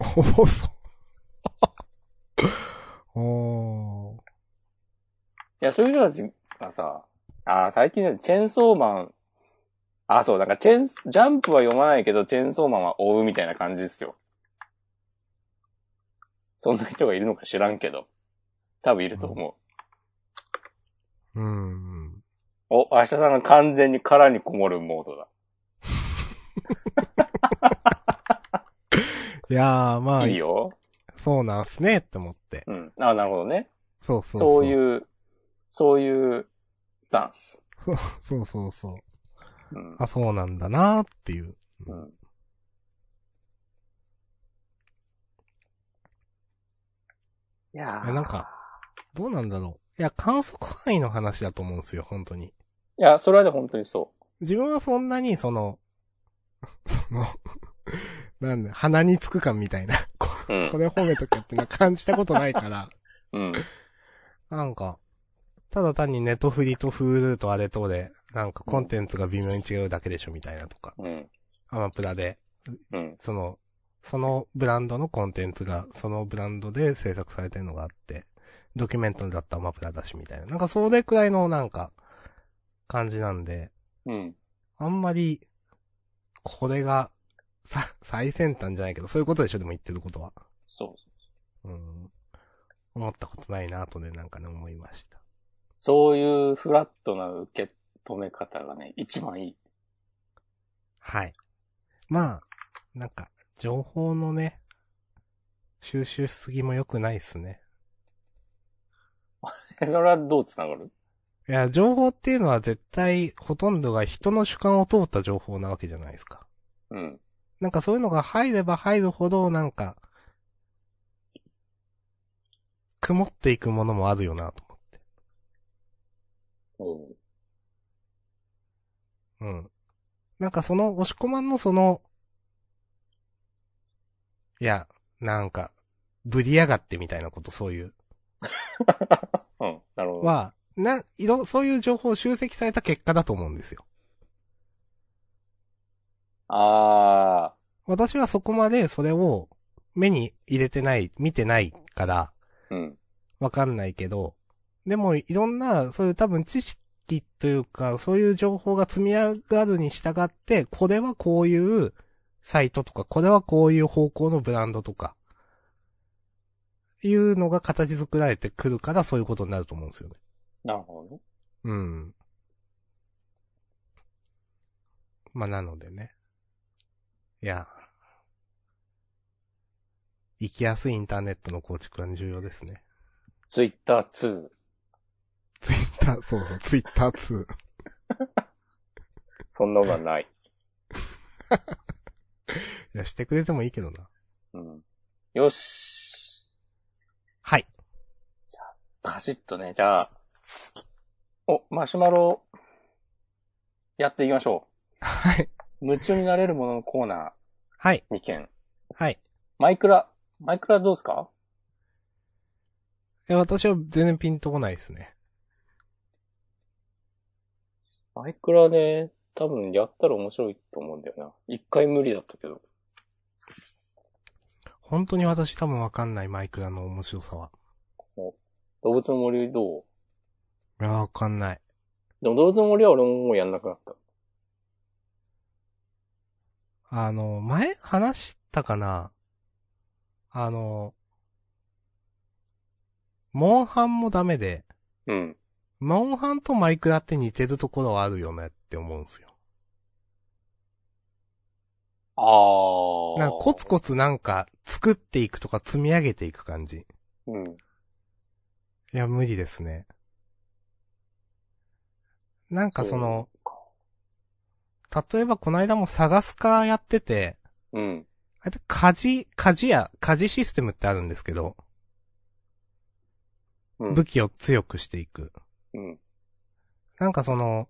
おお、そう。おー。いや、そういう人たちがさ、あー最近ね、チェーンソーマン、あ、そう、なんかチェーン、ジャンプは読まないけど、チェーンソーマンは追うみたいな感じですよ。そんな人がいるのか知らんけど。多分いると思う。うん。お、明日さんが完全に殻にこもるモードだ。いやー、まあ、いいよ。そうなんすねって思って。うん。あ、なるほどね。そうそうそうそう。う。いう、そういうスタンス。そうそうそう。うん。あ、そうなんだなーっていう。うん。いやえなんか、どうなんだろう。いや、観測範囲の話だと思うんですよ、本当に。いや、それはね、本当にそ自分はそんなに、その、その、なんだ、鼻につく感みたいな、こ。れ褒めとけってのは感じたことないから、うん。なんか、ただ単にネトフリとフールとあれとで、なんかコンテンツが微妙に違うだけでしょみたいなとか、うん。アマプラで、うん。その、そのブランドのコンテンツが、そのブランドで制作されてるのがあって、ドキュメントだったらアマプラだしみたいな。なんかそれくらいのなんか、感じなんで、うん。あんまり、これが、さ、最先端じゃないけど、そういうことでしょでも言ってることは。そう。うん。思ったことないなとね、なんかね、思いました。そういうフラットな受け止め方がね、一番いい。はい。まあ、なんか、情報のね、収集しすぎも良くないっすね。え、それはどう繋がる？いや、情報っていうのは絶対ほとんどが人の主観を通った情報なわけじゃないですか。うん。なんかそういうのが入れば入るほど、なんか、曇っていくものもあるよなと思って。うん。なんかその、押し込まんのその、いや、なんか、ぶりやがってみたいなこと、そういう、うん。なるほど。は、な、いろ、そういう情報を集積された結果だと思うんですよ。あ私はそこまでそれを目に入れてない、見てないから、ー。うん。わかんないけど、でもいろんな、そういう多分知識というか、そういう情報が積み上がるに従って、これはこういうサイトとか、これはこういう方向のブランドとか、いうのが形作られてくるからそういうことになると思うんですよね。なるほどね。うん。まあ、なのでね。いや。生きやすいインターネットの構築は重要ですね。ツイッター2。ツイッター、そうそう、ツイッター2。そんなのがない。いや、してくれてもいいけどな。うん。よし。はい。パシッとね、じゃあ。お、マシュマロ、やっていきましょはい。う。夢中になれるもののコーナはい。ー2件。はい。マイクラ、マイクラどうですか？え、私は全然ピンとこないですね。マイクラね、多分やったら面白いと思うんだよな。一回無理だったけど。本当に私多分わかんないマイクラの面白さは。動物の森どう？いや、わかんない。でも動物の森は俺ももうやんなくなった。あの、前話したかな？あの、モンハンもダメで、うん。モンハンとマイクラって似てるところはあるよねって思うんですよ。あー。なんかコツコツなんか作っていくとか積み上げていく感じ。うん。いや、無理ですね。なんかその、例えばこの間も探すかやってて、うん。あれで家事、家事や、家事システムってあるんですけど、うん。武器を強くしていく。うん。なんかその、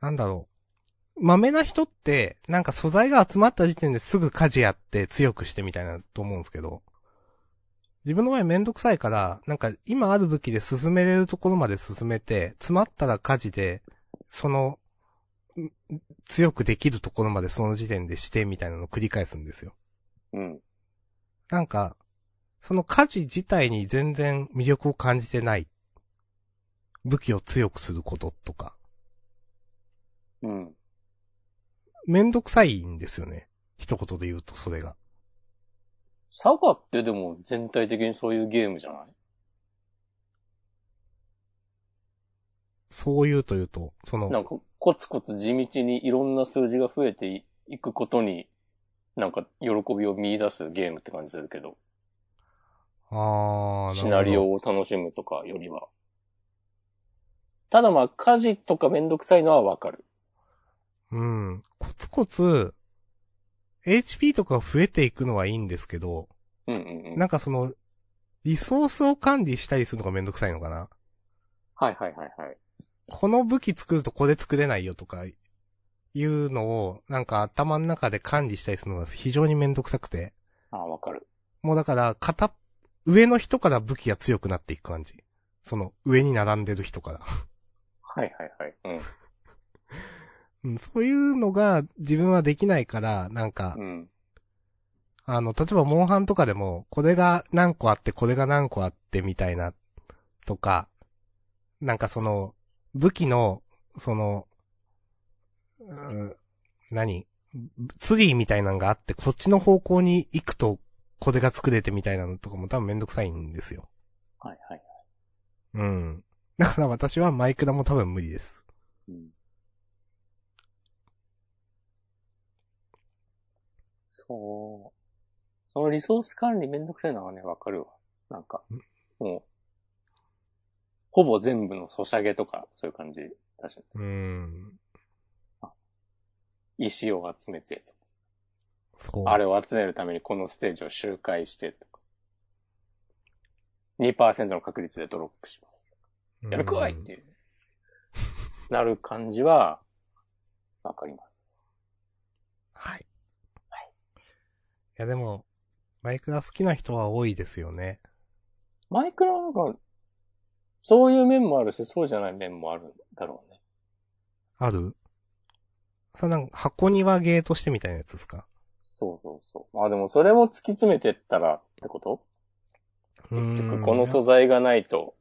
なんだろう。豆な人って、なんか素材が集まった時点ですぐ家事やって強くしてみたいなと思うんですけど、自分の場合めんどくさいから、なんか今ある武器で進めれるところまで進めて、詰まったら家事で、その、ん強くできるところまでその時点でしてみたいなのを繰り返すんですよ。うん。なんか、その家事自体に全然魅力を感じてない。武器を強くすることとか。うん。めんどくさいんですよね。一言で言うとそれが。サガってでも全体的にそういうゲームじゃない？そう言うと言うと、その、なんかコツコツ地道にいろんな数字が増えていくことに、なんか喜びを見出すゲームって感じするけど、あー、シナリオを楽しむとかよりは。ただまあ、家事とかめんどくさいのはわかる。ど。うん。コツコツ、HP とか増えていくのはいいんですけど、うんうんうん。なんかその、リソースを管理したりするのがめんどくさいのかな。はいはいはいはい。この武器作るとこれ作れないよとか、いうのを、なんか頭の中で管理したりするのが非常にめんどくさくて。ああ、わかる。もうだから、片、上の人から武器が強くなっていく感じ。その、上に並んでる人から。はいはいはい。うん、そういうのが自分はできないから、なんかう、ん。うん。あの、例えばモンハンとかでも、これが何個あって、これが何個あってみたいな、とか、なんかその、武器の、その、うん、何？ツリーみたいなのがあって、こっちの方向に行くと、これが作れてみたいなのとかも多分めんどくさいんですよ。はいはいはい。うん。だから私はマイクラも多分無理です。うん。そう。そのリソース管理めんどくさいのはね、わかるわ。なんか、もう、ほぼ全部のソシャゲとか、そういう感じだし、うーん。石を集めてとか、そう。あれを集めるためにこのステージを周回してとか、2%の確率でドロップします。うんやるかいっていう、なる感じは、わかります。はい。はい。いやでも、マイクラ好きな人は多いですよね。マイクラなんか、そういう面もあるし、そうじゃない面もあるんだろうね。ある？それなんか箱庭ゲーとしてみたいなやつですか？そうそうそう。まあでもそれも突き詰めてったらってこと？結ん。局この素材がないと、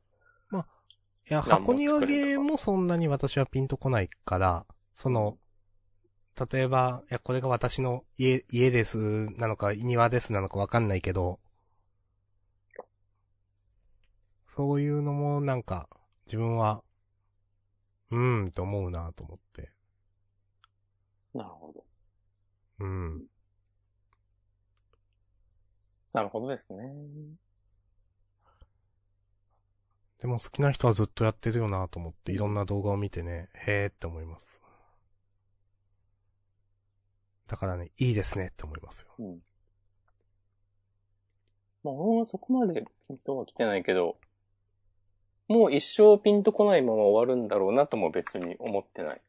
いや、何も箱庭ゲーもそんなに私はピンとこないから、その、例えば、いや、これが私の家、家ですなのか、庭ですなのかわかんないけど、そういうのもなんか、自分は、うーんって思うなと思って。なるほど。うん。なるほどですね。でも好きな人はずっとやってるよなと思って、いろんな動画を見てね、へーって思います。だからね、いいですねって思いますよ。うん。まあ俺はそこまでピントは来てないけど、もう一生ピンとこないまま終わるんだろうなとも別に思ってない。っ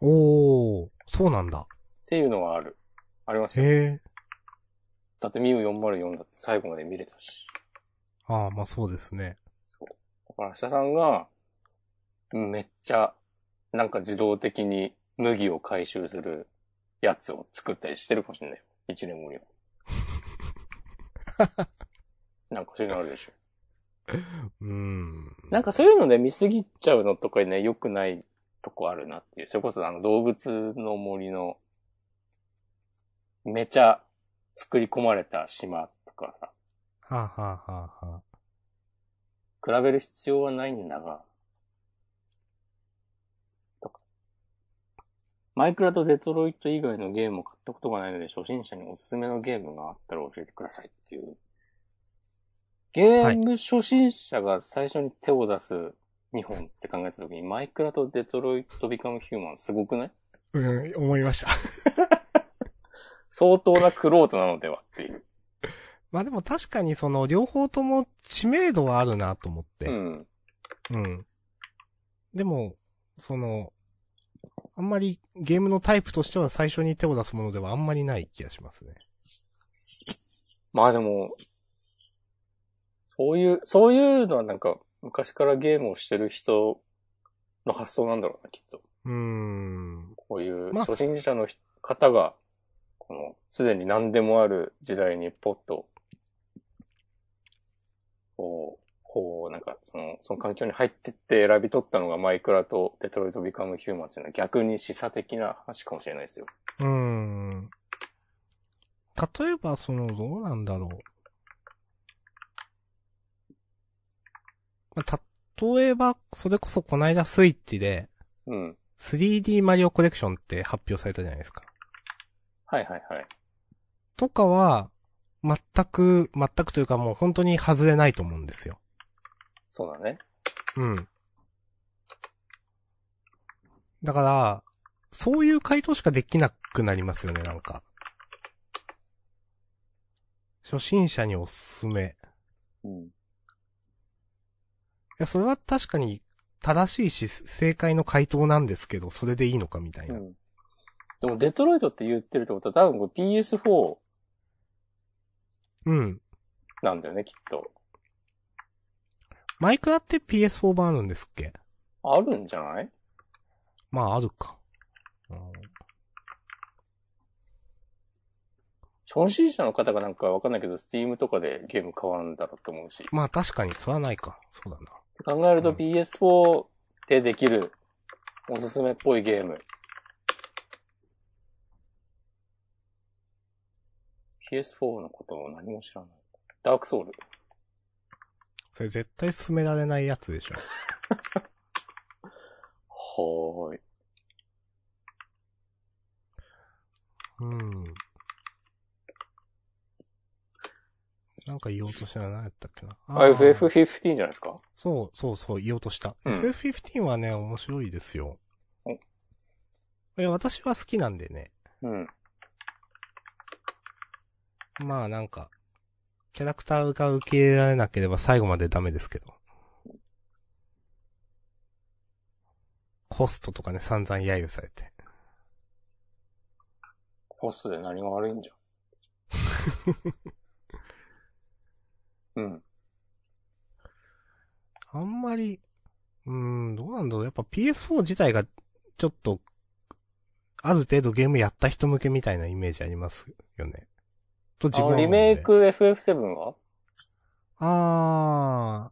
おー、そうなんだ。ていうのはある。ありますよ。へえ。だってミュー404だって最後まで見れたし。ああ、まあそうですね。そう。だから、下さんが、めっちゃ、なんか自動的に麦を回収するやつを作ったりしてるかもしれないよ。一年後には。なんかそういうのあるでしょ。うーん。なんかそういうので見すぎちゃうのとかね、良くないとこあるなっていう。それこそあの動物の森の、めちゃ作り込まれた島とかさ、はあ、はあはあはあ、比べる必要はないんだが。マイクラとデトロイト以外のゲームを買ったことがないので、初心者におすすめのゲームがあったら教えてくださいっていう。ゲーム初心者が最初に手を出す2本って考えたときに、マイクラとデトロイトビカムヒューマンすごくない？うん、思いました。相当なクロートなのではっていう。まあでも確かにその両方とも知名度はあるなと思って。うん。うん。でも、その、あんまりゲームのタイプとしては最初に手を出すものではあんまりない気がしますね。まあでも、そういう、そういうのはなんか、昔からゲームをしてる人の発想なんだろうな、きっと。うーん。こういうまあ初心者の人方が、この、すでに何でもある時代にポッと、こう、こう、なんか、その、その環境に入ってって選び取ったのがマイクラとデトロイトビカムヒューマンっていうのは逆に示唆的な話かもしれないですよ。うーん。例えば、その、どうなんだろう。まあ、例えば、それこそこの間スイッチで、うん。3D マリオコレクションって発表されたじゃないですか。はいはいはい。とかは、全く、全くというかもう本当に外れないと思うんですよ。そうだね。うん。だから、そういう回答しかできなくなりますよね、なんか。初心者におすすめ。うん。いや、それは確かに正しいし、正解の回答なんですけど、それでいいのかみたいな。うん。でもデトロイトって言ってるってことは多分これ PS4 うん。なんだよね、きっと。マイクラって PS4 版あるんですっけ？あるんじゃない？まあ、あるか。うん初心者の方がなんかわかんないけど、Steam とかでゲーム買わんだろうと思うし。まあ確かに、それはないか。そうだな。考えるとうん PS4 でできるおすすめっぽいゲーム。PS4 のことを何も知らない。ダークソウル。それ絶対進められないやつでしょ。はーい。うん。なんか言おうとしたら何やったっけな？あ、ー FF15 じゃないですか？そう、そうそう、言おうとした。うん FF15 はね、面白いですよ。おいや、私は好きなんでね。うん。まあなんか、キャラクターが受け入れられなければ最後までダメですけど。ホストとかね、散々揶揄されて。ホストで何が悪いんじゃん。うん。あんまり、うーん、どうなんだろう。やっぱ PS4 自体が、ちょっと、ある程度ゲームやった人向けみたいなイメージありますよね。と自分リメイク FF7 は？あ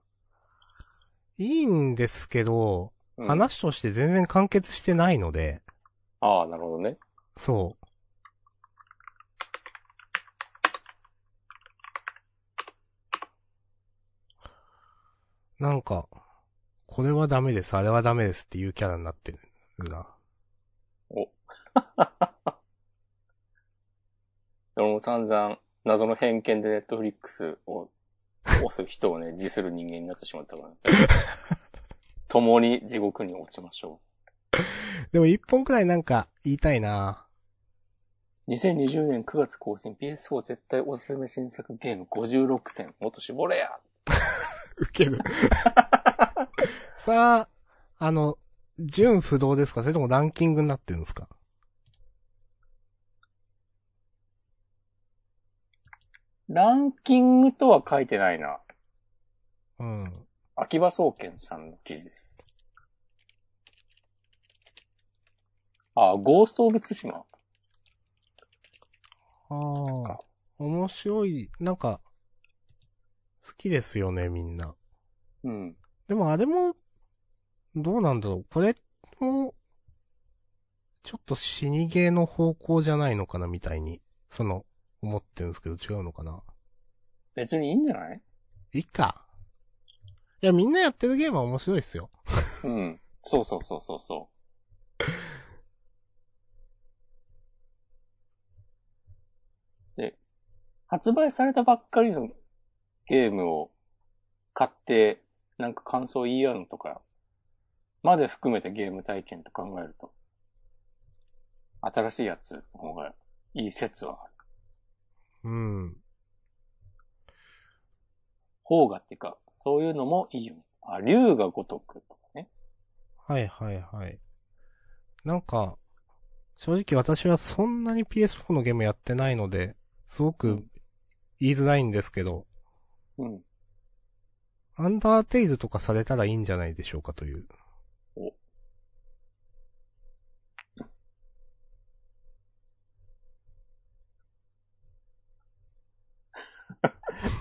ー、いいんですけど、うん話として全然完結してないので、ああ、なるほどね。そう。なんか、これはダメです、あれはダメですっていうキャラになってるな。俺 も散々、謎の偏見でネットフリックスを押す人をね、自する人間になってしまったから。共に地獄に落ちましょでも一本くらいなんか言いたいなう。2020年9月更新 PS4 絶対おすすめ新作ゲーム56選。もっと絞れやウケる。さあ、あの、純不動ですか？それともランキングになってるんですか？ランキングとは書いてないな。うん。秋葉総研さんの記事です。あ、ゴースト・オブ・ツシマ？ああ。面白い。なんか、好きですよね、みんな。うん。でもあれも、どうなんだろう。これも、ちょっと死にゲーの方向じゃないのかな、みたいに、その、思ってるんですけど、違うのかな。別にいいんじゃない？いいか。いや、みんなやってるゲームは面白いっすよ。うん。そうそうそうそうそう。で、発売されたばっかりのゲームを買って、なんか感想言い合うのとか、まで含めてゲーム体験と考えると、新しいやつの方がいい説はある。うん。方がっていうか、そういうのもいいよね。あ、竜が如くとかね。はいはいはい。なんか、正直私はそんなに PS4 のゲームやってないので、すごく言いづらいんですけど、うん。アンダーテイルとかされたらいいんじゃないでしょうかという。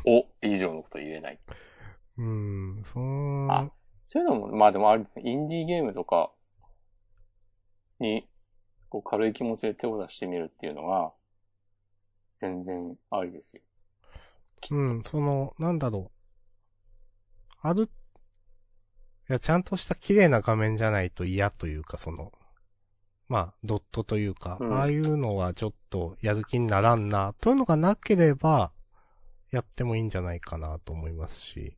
お、以上のこと言えない。うーん、そーあそういうのも、まあでもある、インディーゲームとかに、こう軽い気持ちで手を出してみるっていうのが、全然ありですよ。うん、その、なんだろう。ある、いや、ちゃんとした綺麗な画面じゃないと嫌というか、その、まあ、ドットというか、うんああいうのはちょっとやる気にならんな、というのがなければ、やってもいいんじゃないかなと思いますし。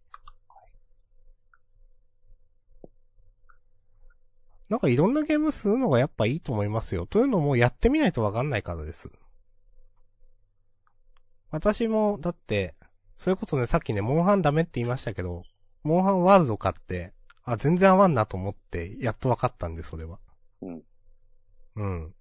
なんかいろんなゲームするのがやっぱいいと思いますよ。というのもやってみないとわかんないからです。私も、だって、それこそね、さっきね、モンハンダメって言いましたけど、モンハンワールド買って、あ、全然合わんなと思って、やっとわかったんで、それは。うん。うん。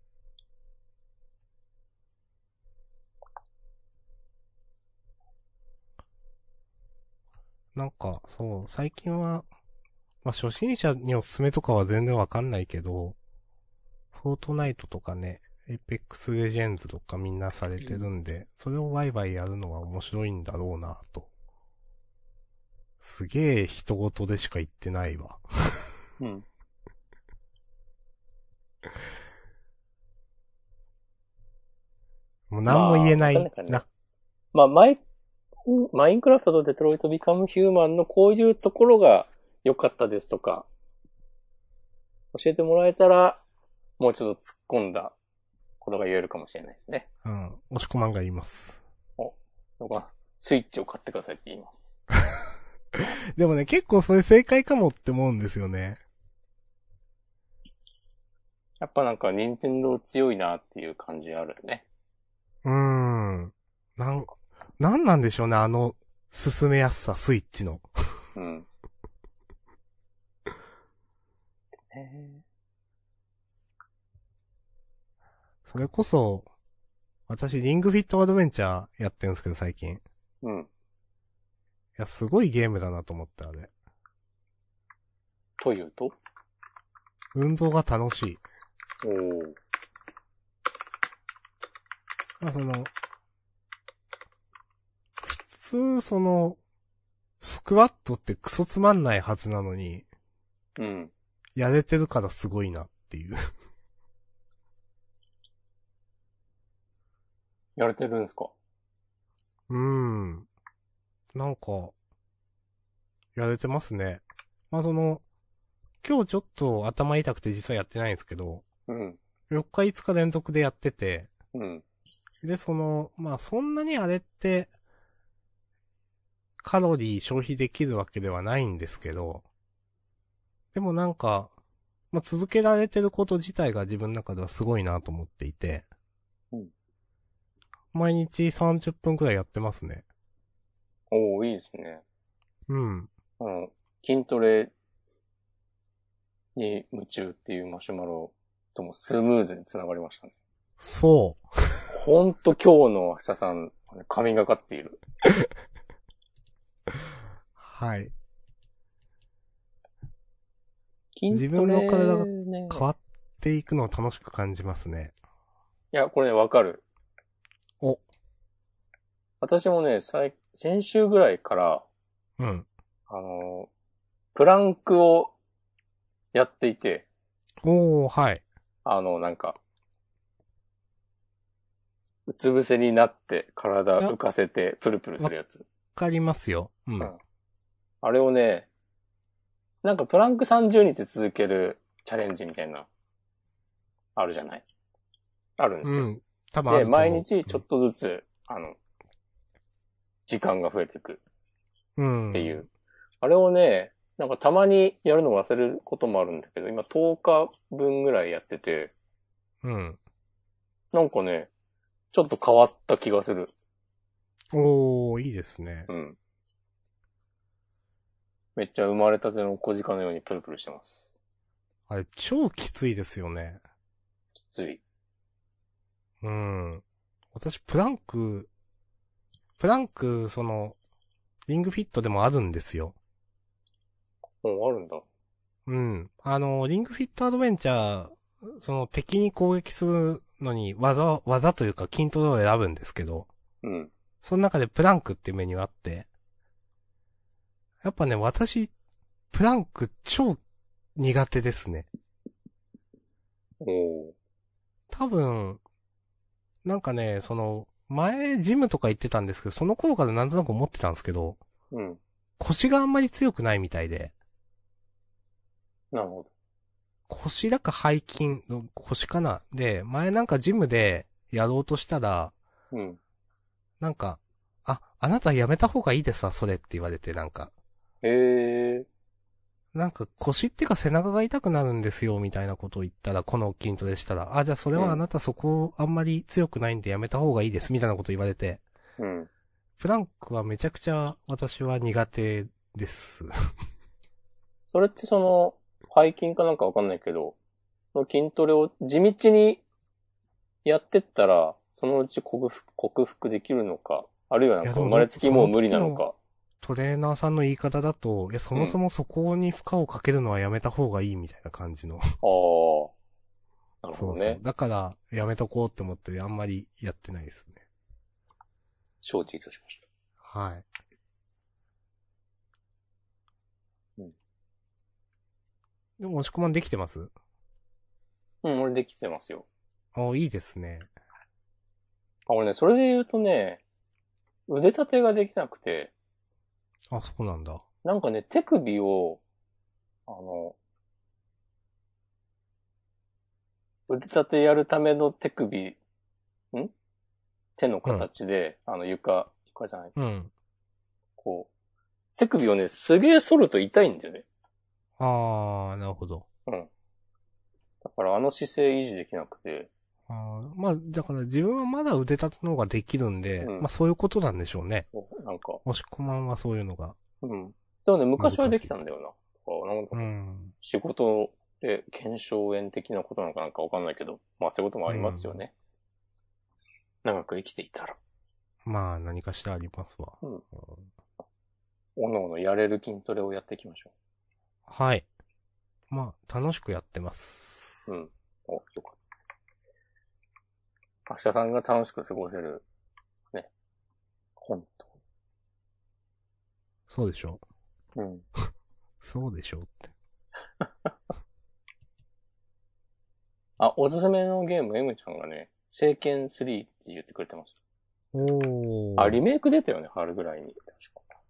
なんか、そう、最近は、まあ、初心者におすすめとかは全然わかんないけど、フォートナイトとかね、エイペックスレジェンズとかみんなされてるんで、それをワイワイやるのは面白いんだろうなと。すげえ他人事でしか言ってないわ。うん。もう何も言えないまあなんかねな。まあ、マイ、マインクラフトとデトロイトビカムヒューマンのこういうところが良かったですとか、教えてもらえたら、もうちょっと突っ込んだことが言えるかもしれないですね。うん。押し込まんが言います。なんかスイッチを買ってくださいって言います。でもね、結構それ正解かもって思うんですよね。やっぱなんか、任天堂強いなっていう感じあるよね。うーん。なん、なんなんでしょうね、あの、進めやすさ、スイッチの。うん。へ それこそ、私、リングフィットアドベンチャーやってるんですけど、最近。うん。や、すごいゲームだなと思って、あれ。というと？運動が楽しい。おー。まあ、その、普通、その、スクワットってクソつまんないはずなのに、うん。やれてるからすごいなっていう。やれてるんすか？うーん。なんか、やれてますね。まあ、その、今日ちょっと頭痛くて実はやってないんですけど、うん。4日5日連続でやってて、うん。で、その、まあ、そんなにあれって、カロリー消費できるわけではないんですけど、でもなんか、まあ、続けられてること自体が自分の中ではすごいなと思っていて、うん毎日30分くらいやってますね。おー、いいですね。うん。あの、筋トレに夢中っていうマシュマロともスムーズに繋がりましたね。そう。ほんと今日の明日さん、神がかっている。はい。筋自分の体がね、変わっていくのを楽しく感じますね。いや、これね、わかる。お。私もね、最、先週ぐらいから、うん。あの、プランクをやっていて、おー、はい。あの、なんか、うつ伏せになって体浮かせてプルプルするやつ。わかりますよ。うん。うんあれをね、なんかプランク30日続けるチャレンジみたいな、あるじゃない？あるんですよ。うん。多分あるで、と思う毎日ちょっとずつ、あの、時間が増えていくうん。っていう。あれをね、なんかたまにやるの忘れることもあるんだけど、今10日分ぐらいやってて、うん。なんかね、ちょっと変わった気がする。おー、いいですね。うん。めっちゃ生まれたての小鹿のようにプルプルしてます。あれ、超きついですよね。きつい。うん。私、プランク、プランク、その、リングフィットでもあるんですよ。もうあるんだ。うん。あの、リングフィットアドベンチャー、その敵に攻撃するのに技、技というか筋トレを選ぶんですけど、うん。その中でプランクっていうメニューあって、やっぱね、私、プランク超苦手ですね。おー多分、なんかね、その、前、ジムとか行ってたんですけど、その頃からなんとなく思ってたんですけど、うん。腰があんまり強くないみたいで、なるほど。腰だか背筋の腰かなで、前なんかジムでやろうとしたら、うん。なんか、あ、あなたやめた方がいいですわ、それって言われて、なんか、へえ。なんか腰っていうか背中が痛くなるんですよ、みたいなことを言ったら、この筋トレしたら、あ、じゃあそれはあなたそこあんまり強くないんでやめた方がいいです、みたいなこと言われて、うん。プランクはめちゃくちゃ私は苦手です。それってその、背筋かなんかわかんないけど、その筋トレを地道にやってったら、そのうち克服克服できるのか、あるいはなんか生まれつきもう無理なのか。トレーナーさんの言い方だと、いや、そもそもそこに負荷をかけるのはやめた方がいいみたいな感じの。ああ。なるそうそうほどね。。だから、やめとこうって思ってあんまりやってないですね。承知いたしましはい。うんでも、押し込まんできてます？た。うん、俺できてますよ。あいいですね。あ、俺ね、それで言うとね、腕立てができなくて、あ、そうなんだ。なんかね、手首を、あの、腕立てやるための手首、ん？手の形で、あの、床、床かじゃない。うん。こう、手首をね、すげえ反ると痛いんだよね。あー、なるほど。うん。だからあの姿勢維持できなくて、あーまあ、だから自分はまだ腕立ての方ができるんで、うんまあそういうことなんでしょうね。そうなんか、押し込まんはそういうのが。うん。でもね、昔はできたんだよな。だからなんかうん。仕事で検証炎的なことなのかなんかわかんないけど、まあそういうこともありますよね。長く生きていたら、まあ何かしらありますわ。うんうんおのおのやれる筋トレをやっていきましょはい。まあ楽しくやってます。う。うん。お、よかった。明日さんが楽しく過ごせる、ね。本当。そうでしょう。うん。そうでしょうって。あ、おすすめのゲーム、M ちゃんがね、聖剣3って言ってくれてましおた。あ、リメイク出たよね、春ぐらいに。確か。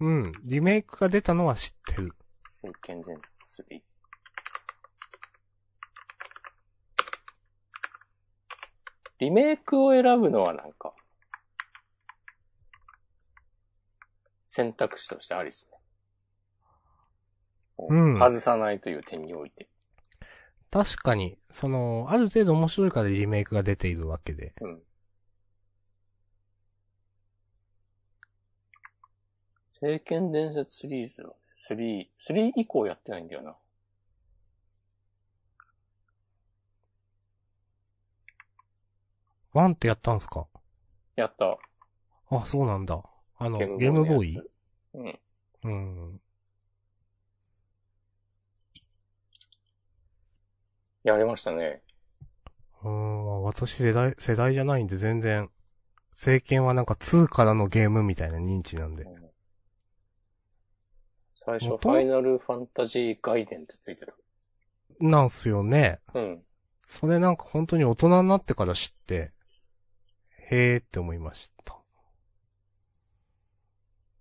うん。リメイクが出たのは知ってる。聖剣伝説3。リメイクを選ぶのはなんか、選択肢としてありですね。うん外さないという点において。確かに、その、ある程度面白いからリメイクが出ているわけで。うん。聖剣伝説シリーズはね、3、3以降やってないんだよな。ワンってやったんすか？やった。あ、そうなんだ。あの、ゲームボーイうん。うん。やりましたね。うーん、私世代、世代じゃないんで全然、政権はなんか2からのゲームみたいな認知なんで。最初、フ元ァイナルファンタジー外伝ってついてた。なんすよね。うん。それなんか本当に大人になってから知って、へーって思いました。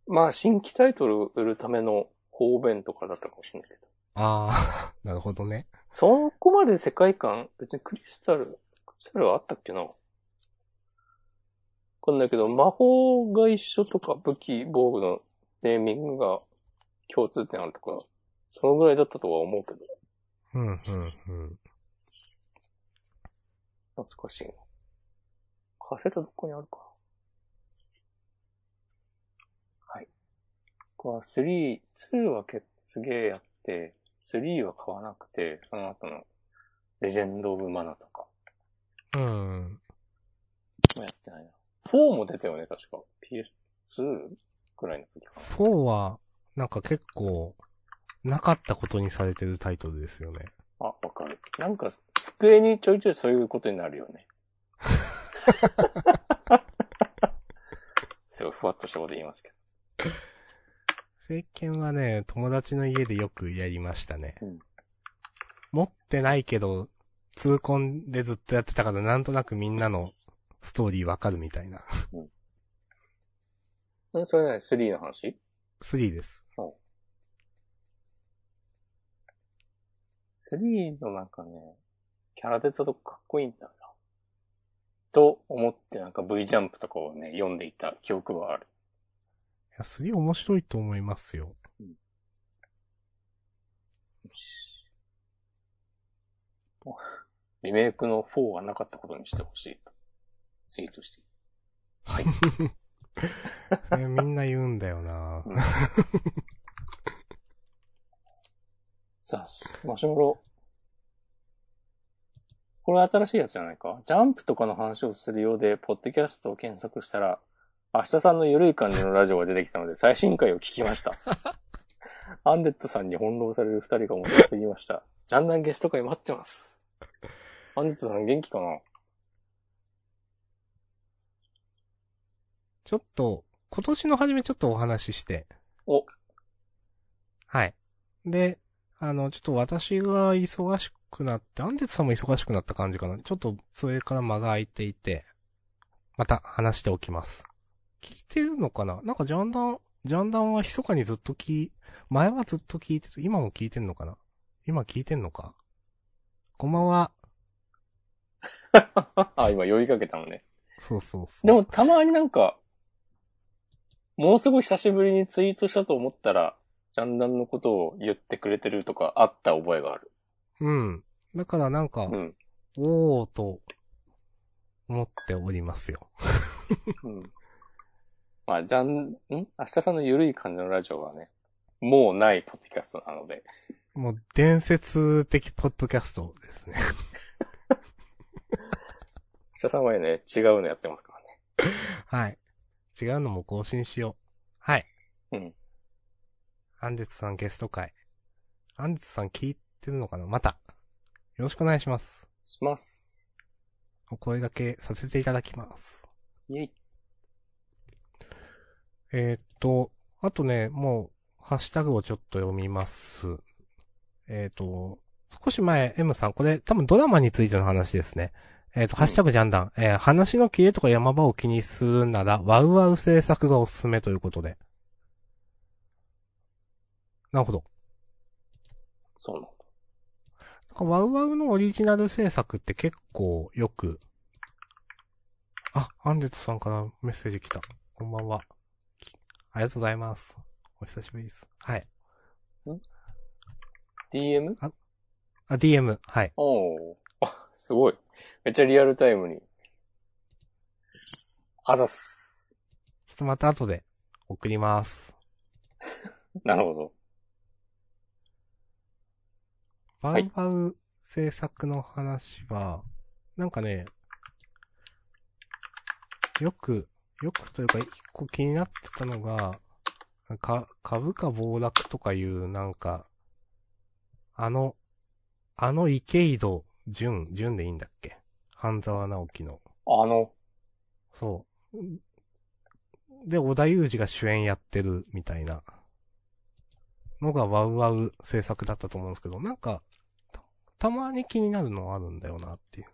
まあ、新規タイトル売るための方便とかだったかもしれないけど。あー、なるほどね。そこまで世界観、別にクリスタル、クリスタルはあったっけな？わかんないけど、魔法が一緒とか武器、防具のネーミングが共通点あるとか、そのぐらいだったとは思うけど、うん、うん、うん。懐かしいな。カセットどこにあるかなはい。これは3、2はけすげえやって、3は買わなくて、その後のレジェンド・オブ・マナとかうん。もやってないな。4も出たよね、確か。PS2 くらいの時かな。4は、なんか結構、なかったことにされてるタイトルですよね。あ、わかる。なんか、机にちょいちょいそういうことになるよね。すごいふわっとしたこと言いますけ政権はね、友達の家でよくやりましたね。うん持ってないけど、痛恨でずっとやってたからなんとなくみんなのストーリーわかるみたいな。ど。んそれね、3の話？3です。?3 のなんかね、キャラデザとかかっこいいんだな。と思ってなんか V ジャンプとかをね、読んでいた記憶はある。いや、3面白いと思いますよ。よしリメイクの4はなかったことにしてほしいと。ツイートして。はい。それみんな言うんだよなうんさあ、マシュマロ。これ新しいやつじゃないか？ジャンプとかの話をするようで、ポッドキャストを検索したら、明日さんのゆるい感じのラジオが出てきたので、最新回を聞きました。アンデッドさんに翻弄される二人が面白すぎました。ジャンダンゲスト会待ってます。アンデッドさん元気かな？ちょっと、今年の初めちょっとお話しして。お、はい。で、あの、ちょっと私が忙しくなって、アンデツさんも忙しくなった感じかな。ちょっと、それから間が空いていて、また話しておきます。聞いてるのかな？なんかジャンダン、ジャンダンは密かにずっと聞い、前はずっと聞いてて、今も聞いてんのかな？今聞いてんのか？こんばんは。あ、今呼びかけたのね。そうそうそう。でもたまになんか、ものすごい久しぶりにツイートしたと思ったら、ジャンダンのことを言ってくれてるとかあった覚えがある。うん。だからなんか、うん。おーと、思っておりますよ。うん。まあ、ジャン、ん？明日さんのゆるい感じのラジオはね、もうないポッドキャストなので。もう伝説的ポッドキャストですね。明日さんはね、違うのやってますからね。はい。違うのも更新しよう。はい。うん。アンデツさんゲスト会。アンデツさん聞いてるのかな？また。よろしくお願いします。します。お声掛けさせていただきます。イェイ。えーっと、あとね、もう、ハッシュタグをちょっと読みます。えーっと、少し前、M さん、これ多分ドラマについての話ですね。えーっと、ハッシュタグジャンダン。えー話の切れとか山場を気にするなら、ワウワウ制作がおすすめということで。なるほど。そうなんかワウワウのオリジナル制作って結構よく、あ、アンデットさんからメッセージ来た。こんばんは。きありがとうございます。お久しぶりです。はい。DM? あ、DM。はい。おー。あ、すごい。めっちゃリアルタイムに。あざっす。ちょっとまた後で送ります。なるほど。ワはいウワウ制作の話は、なんかね、よく、よくというか一個気になってたのが、か、株価暴落とかいうなんか、あの、あの池井戸淳、淳でいいんだっけ？半沢直樹の。あの、そう。で、小田裕二が主演やってるみたいなのがワウワウ制作だったと思うんですけど、なんか、たたまに気になるのあるんだよなっていう。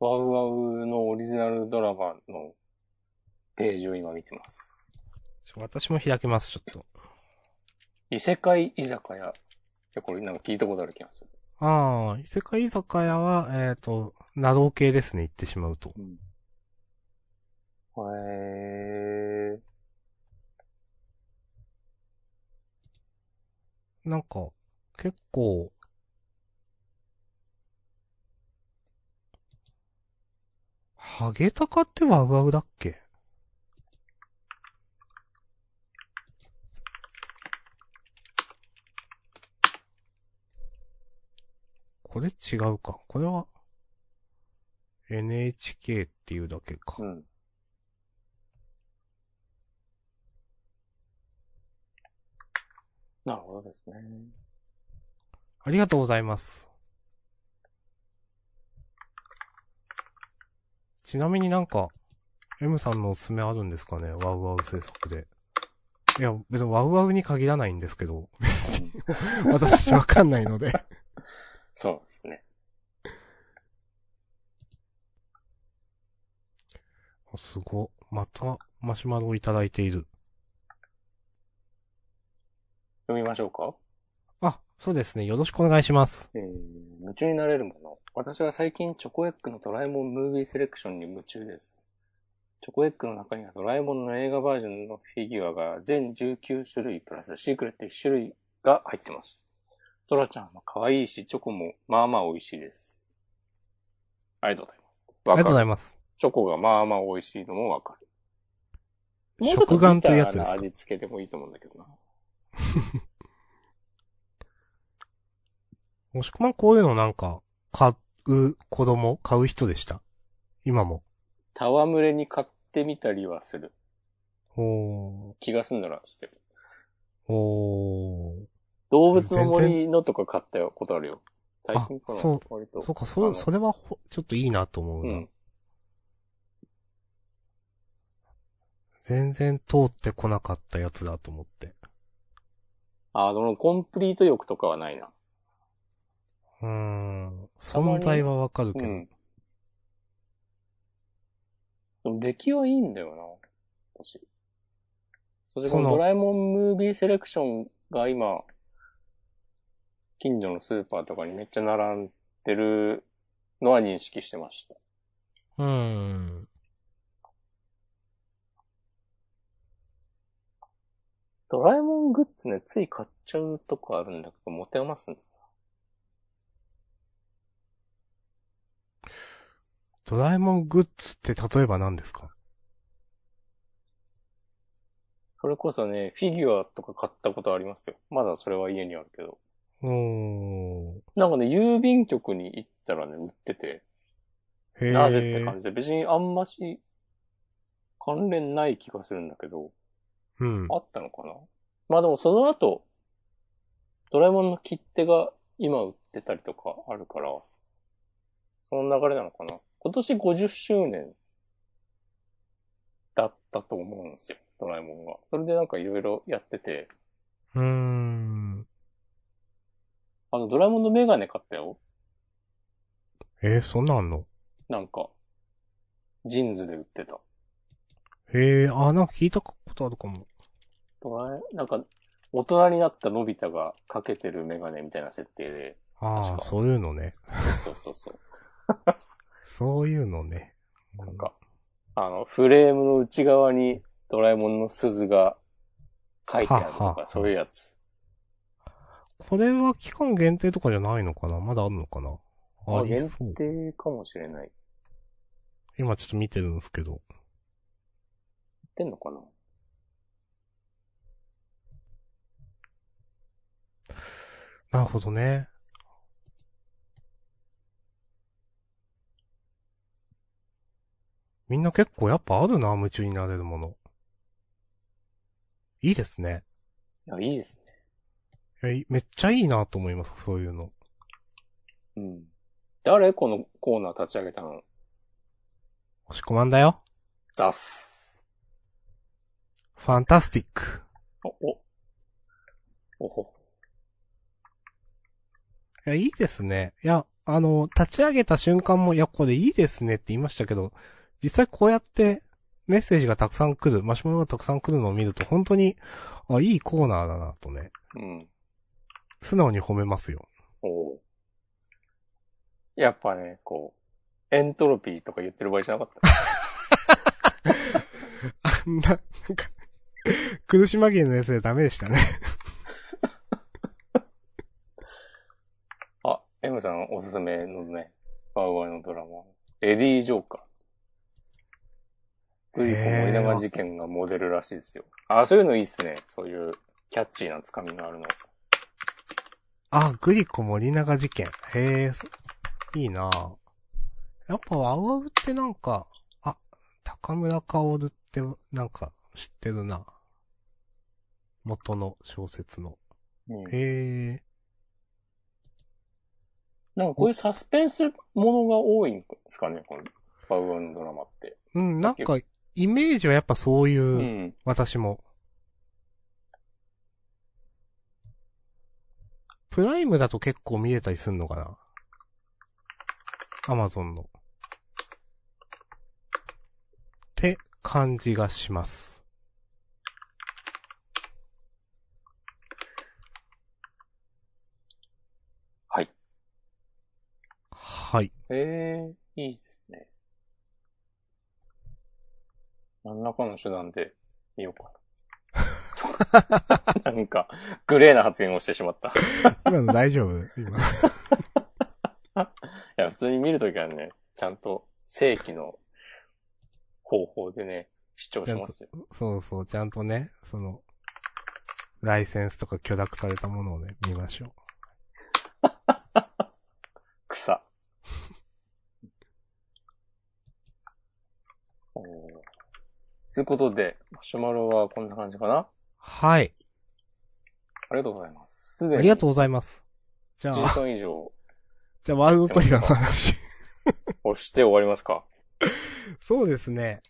ワウワウのオリジナルドラマのページを今見てます。私も開けます、ちょっと。異世界居酒屋。いや、これなんか聞いたことある気がする。ああ、異世界居酒屋は、えっ、と、ナロー系ですね、言ってしまうと。うん。へー。なんか、結構、ハゲタカってワウワウだっけ？これ違うか。これは、NHK っていうだけかう。ん。なるほどですね。ありがとうございます。ちなみになんか、M さんのおすすめあるんですかね？ワウワウ制作で。いや、別にワウワウに限らないんですけど、別に私わかんないので。そうですね。すご。また、マシュマロをいただいている。読みましょうか？あ、そうですね。よろしくお願いします。えー、夢中になれるもの。私は最近チョコエッグのドラえもんムービーセレクションに夢中です。チョコエッグの中にはドラえもんの映画バージョンのフィギュアが全19種類プラスシークレット1種類が入ってます。トラちゃんは可愛いし、チョコもまあまあ美味しいです。ありがとうございます。ありがとうございいます。チョコがまあまあ美味しいのもわかる。食玩というやつですか？味付けでもいいと思うんだけどな。もしくはこういうのなんか、買う子供、買う人でした？今も。戯れに買ってみたりはする。おー、気が済んだらしてる。おー。動物の森のとか買ったことあるよ。最近かなあそう割と。そうか、あそ、のそれはほ、ちょっといいなと思うな。うん。全然通ってこなかったやつだと思って。あの、コンプリート欲とかはないな。うーん。存在はわかるけど。うん。でも出来はいいんだよな。私。そしてこのドラえもんムービーセレクションが今、近所のスーパーとかにめっちゃ並んでるのは認識してました。うーん。ドラえもんグッズね、つい買っちゃうとこあるんだけど、持て余すんだ。ドラえもんグッズって例えば何ですか？それこそね、フィギュアとか買ったことありますよ。まだそれは家にあるけど。うーん。なんかね、郵便局に行ったらね、売ってて、へえ。なぜって感じで、別にあんまし関連ない気がするんだけど、うん。あったのかな？まあでもその後、ドラえもんの切手が今売ってたりとかあるから、その流れなのかな？今年50周年だったと思うんですよ、ドラえもんが。それでなんかいろいろやってて、うーん。あの、ドラえもんのメガネ買ったよ。えー、そんなんの？なんか、ジンズで売ってた。へえ、あ、なんか聞いたことあるかも。なんか、大人になったのび太がかけてるメガネみたいな設定で、ああ、そういうのね。そうそうそう。そういうのね。なんか、あの、フレームの内側にドラえもんの鈴が書いてあるとははか、そういうやつ。これは期間限定とかじゃないのかな？まだあるのかな？あり限そう。定かもしれない。今ちょっと見てるんですけど。売ってんのかな？なるほどね。みんな結構やっぱあるな、夢中になれるもの。いいですね。いや、いいですね。いやいめっちゃいいなと思います、そういうの。うん。誰このコーナー立ち上げたの？押し込まんだよ。ザス。ファンタスティック。お、お。おほ。いや、いいですね。いや、あの、立ち上げた瞬間も、いや、これいいですねって言いましたけど、実際こうやってメッセージがたくさん来る、マシュマロがたくさん来るのを見ると、本当に、あ、いいコーナーだなとね、うん。素直に褒めますよ。おやっぱね、こう、エントロピーとか言ってる場合じゃなかった。あんな、なんか、苦し紛れのやつでダメでしたね。あ、M さんおすすめのね、バウアーのドラマ。レディー・ジョーカー。グリコ森永事件がモデルらしいですよ。あ、そういうのいいっすね。そういうキャッチーなつかみがあるの。あ、グリコ森永事件。へえ、そいいなやっぱワウワウってなんか、あ、高村薫ってなんか知ってるな。元の小説の。うん、へえ。なんかこういうサスペンスものが多いんですかね、このバウアーのドラマって。うん、なんか、イメージはやっぱそういう、うん。私も。プライムだと結構見れたりすんのかな？アマゾンの。って感じがします。はい。へえ、いいですね。何らかの手段で見ようかな。なんか、グレーな発言をしてしまった。い今の大丈夫？今。や、普通に見るときはね、ちゃんと正規の方法でね、視聴しますよ。そうそう、ちゃんとね、その、ライセンスとか許諾されたものをね、見ましょう。草。おーということで、マシュマロはこんな感じかな？はい。ありがとうございます。すでにありがとうございます。じゃ10あ、分以上じゃあワールドトリガーの話。押して終わりますか？そうですね。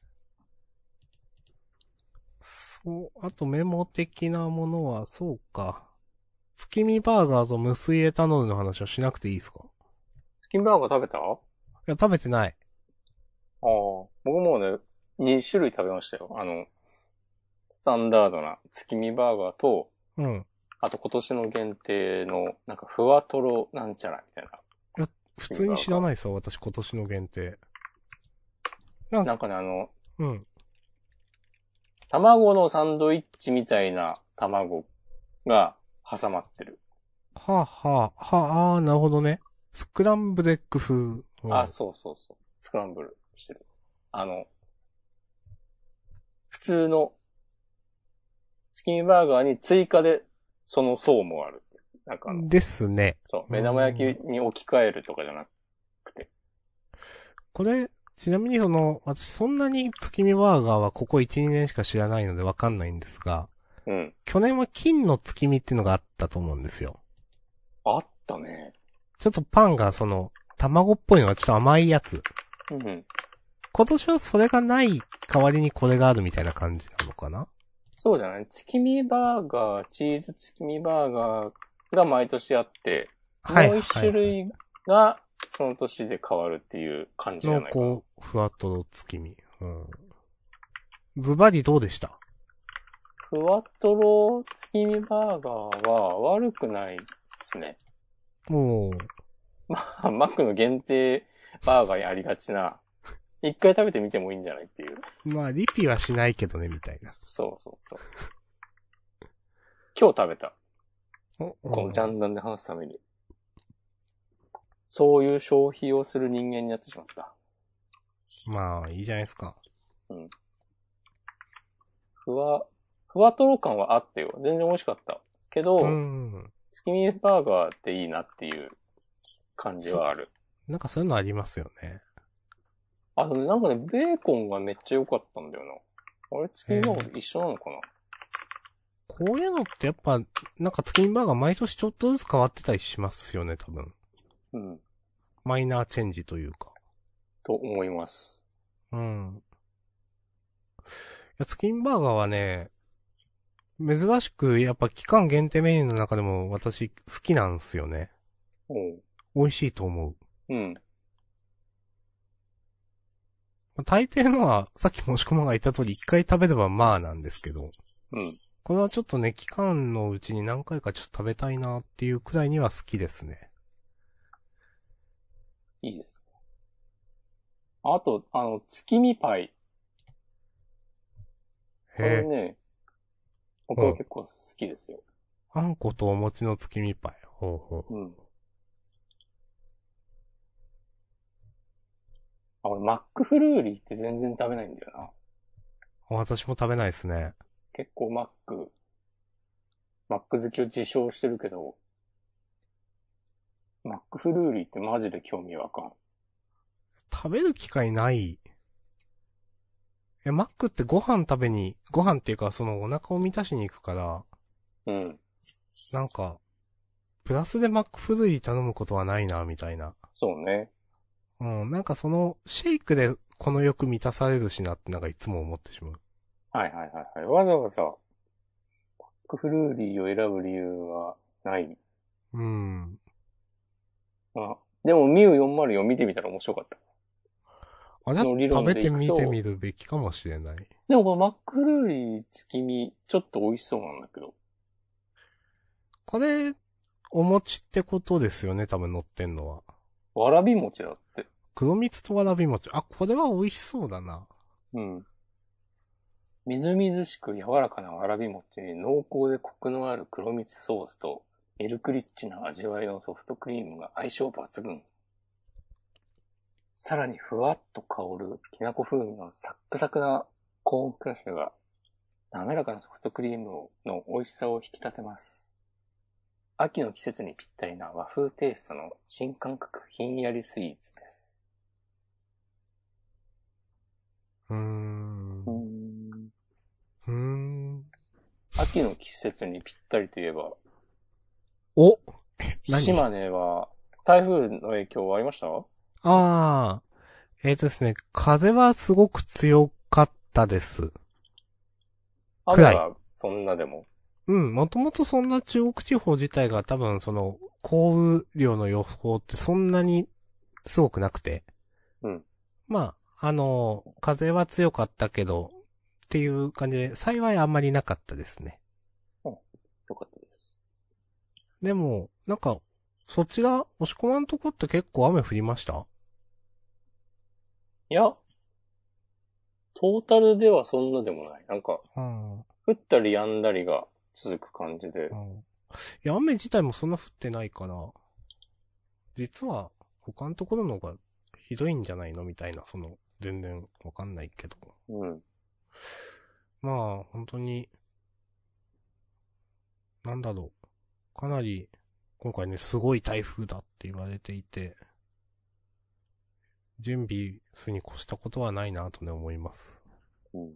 そう、あとメモ的なものは、そうか。月見バーガーと無水エタノールの話はしなくていいですか？チキンバーガー食べた？ああ。いや、食べてない。僕もうね、2種類食べましたよ。あの、スタンダードな月見バーガーと、うん。あと今年の限定の、なんかふわとろなんちゃらみたい普通に知らないさ、私今年の限定。な。なんかね、あの、うん。卵のサンドイッチみたいな卵が挟まってる。はあ、はあ、はあ、あーなるほどね。スクランブルエッグ風。うんあ、そうそうそう。スクランブルしてる。あの、普通のチキンバーガーに追加でその層もある。なんかですね。そう、目玉焼きに置き換えるとかじゃなくて。これ、ちなみにその、私そんなに月見バーガーはここ1、2年しか知らないのでわかんないんですが、うん。去年は金の月見っていうのがあったと思うんですよ。あったね。ちょっとパンがその、卵っぽいのがちょっと甘いやつ。うん。今年はそれがない代わりにこれがあるみたいな感じなのかな？そうじゃない？月見バーガー、チーズ月見バーガーが毎年あって、もう一種類がその年で変わるっていう感じじゃないかな。濃厚、ふわとろ月見。うん。ズバリどうでした？ふわとろ月見バーガーは悪くないですね。もう、まあ、マックの限定バーガーにありがちな、一回食べてみてもいいんじゃないっていう。まあ、リピはしないけどね、みたいな。そうそうそう。今日食べた。おこのジャンダンで話すために。そういう消費をする人間になってしまった。まあ、いいじゃないですか。ふわ、ふわとろ感はあってよ。全然美味しかった。けど、うん。月見バーガーっていいなっていう感じはある。なんかそういうのありますよね。あとね、なんかね、ベーコンがめっちゃ良かったんだよな。あれ、月見バーガーと一緒なのかな、こういうのってやっぱ、なんか月見バーガー毎年ちょっとずつ変わってたりしますよね、多分。うん。マイナーチェンジというか。と思います。うん。いや、月見バーガーはね、珍しく、やっぱ期間限定メニューの中でも私好きなんですよね。おう。美味しいと思う。うん。まあ大抵のは、さっきもしこまが言った通り一回食べればまあなんですけど、うん。これはちょっとね、期間のうちに何回かちょっと食べたいなっていうくらいには好きですね。いいですか。あと、あの、月見パイ。これ。ね、僕は結構好きですよ。あんことお餅の月見パイ。ほうほう。うん。あ、俺、マックフルーリーって全然食べないんだよな。私も食べないですね。結構マック、マック好きを自称してるけど、マックフルーリーってマジで興味わかん。食べる機会ない。え、マックってご飯食べに、ご飯っていうかそのお腹を満たしに行くから、うん。なんか、プラスでマックフルーリー頼むことはないな、みたいな。そうね。うん、なんかその、シェイクでこの欲満たされるしなってなんかいつも思ってしまう。はいはいはいはい。わざわざ、マックフルーリーを選ぶ理由はない。うん。あ、でも、ミュー404見てみたら面白かった。あ、じゃあの理食べてみてみるべきかもしれない。でもこのマックフルーリー月見、ちょっと美味しそうなんだけど。これ、お餅ってことですよね、多分乗ってんのは。わらび餅だって。黒蜜とわらび餅。あ、これは美味しそうだな。うん。みずみずしく柔らかなわらび餅に濃厚でコクのある黒蜜ソースとミルクリッチな味わいのソフトクリームが相性抜群。さらにふわっと香るきなこ風味のサックサクなコーンクラッシュが滑らかなソフトクリームの美味しさを引き立てます。秋の季節にぴったりな和風テイストの新感覚ひんやりスイーツです。うーん。うーん。秋の季節にぴったりといえば、お島根は台風の影響ありました？ああ。えっ、とですね、風はすごく強かったです。暗い雨はそんなでも？うん、もともとそんな中国地方自体が多分その、降雨量の予報ってそんなにすごくなくて。うん。まあ、あの、風は強かったけど、っていう感じで、幸いあんまりなかったですね。よかったです。でも、なんか、そちら、押し込まんとこって結構雨降りました？いや、トータルではそんなでもない。なんか、うん。降ったり止んだりが続く感じでう。ん。いや、雨自体もそんな降ってないから、実は、他のところの方がひどいんじゃないの？みたいな、その、全然わかんないけど。うん。まあ、本当に、なんだろう。かなり、今回ね、すごい台風だって言われていて、準備するに越したことはないなとね、思います。うん。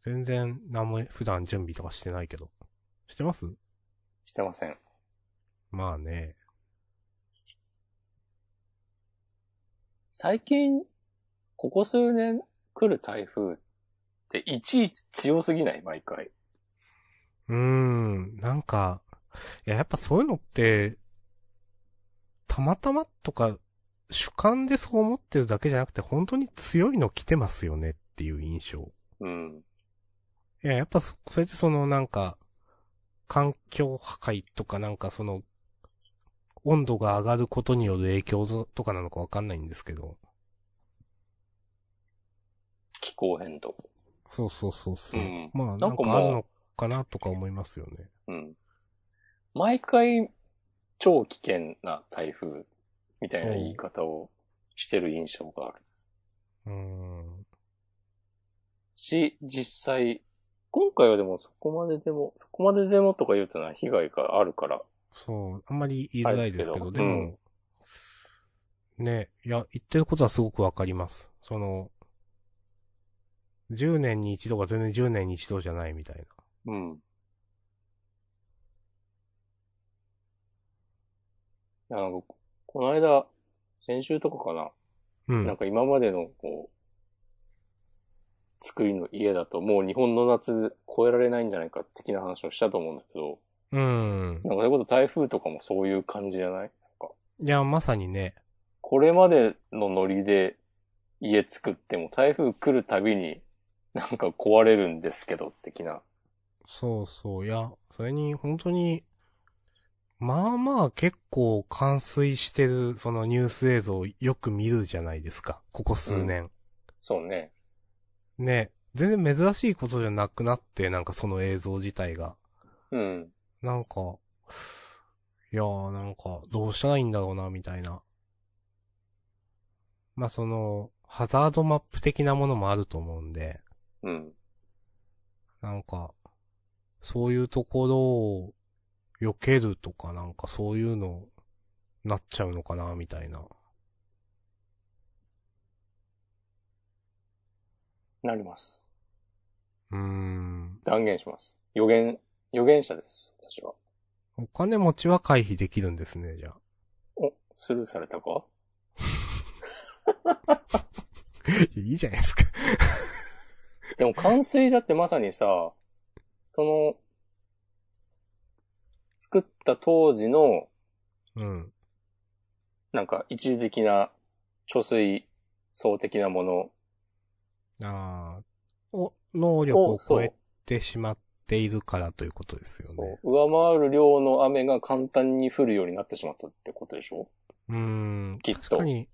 全然、何も普段準備とかしてないけど。してます？してません。まあね。最近、ここ数年来る台風っていちいち強すぎない？毎回。うーん、なんか、いや、やっぱそういうのって、たまたまとか、主観でそう思ってるだけじゃなくて、本当に強いの来てますよねっていう印象。うん。いや、やっぱそ、それってそのなんか、環境破壊とかなんかその、温度が上がることによる影響とかなのかわかんないんですけど。気候変動。そうそうそうそう。うんまあ、ななんんかまあるのかなとか思いますよね。うん。毎回、超危険な台風みたいな言い方をしてる印象がある。うーん。し、実際、今回はでもそこまででも、そこまででもとか言うとのは被害があるから。そう、あんまり言いづらいですけど、ですけどでも、ね、いや、言ってることはすごくわかります。その、10年に一度が全然10年に一度じゃないみたいな。うん。いや、なんか、この間、先週とかかな。うん。なんか今までの、こう、作りの家だともう日本の夏超えられないんじゃないか的な話をしたと思うんだけど、うん。なんかそういうこと台風とかもそういう感じじゃない？いや、まさにね、これまでのノリで家作っても台風来るたびになんか壊れるんですけど、的な。そうそう、いや、それに本当に、まあまあ結構冠水してる、そのニュース映像をよく見るじゃないですか。ここ数年。そうね。ね、全然珍しいことじゃなくなって、なんかその映像自体が。うん。なんか、いやーなんか、どうしたらいいんだろうな、みたいな。まあその、ハザードマップ的なものもあると思うんで、うん。なんか、そういうところを避けるとかなんかそういうのなっちゃうのかな、みたいな。なります。うーん。断言します。予言、予言者です、私は。お金持ちは回避できるんですね、じゃあ。お、スルーされたか？いいじゃないですか。でも冠水だってまさにさ、その、作った当時の、うん。なんか一時的な貯水層的なものああ、お、能力を超えてしまっているからということですよね。上回る量の雨が簡単に降るようになってしまったってことでしょ？うーん。きっと確かに、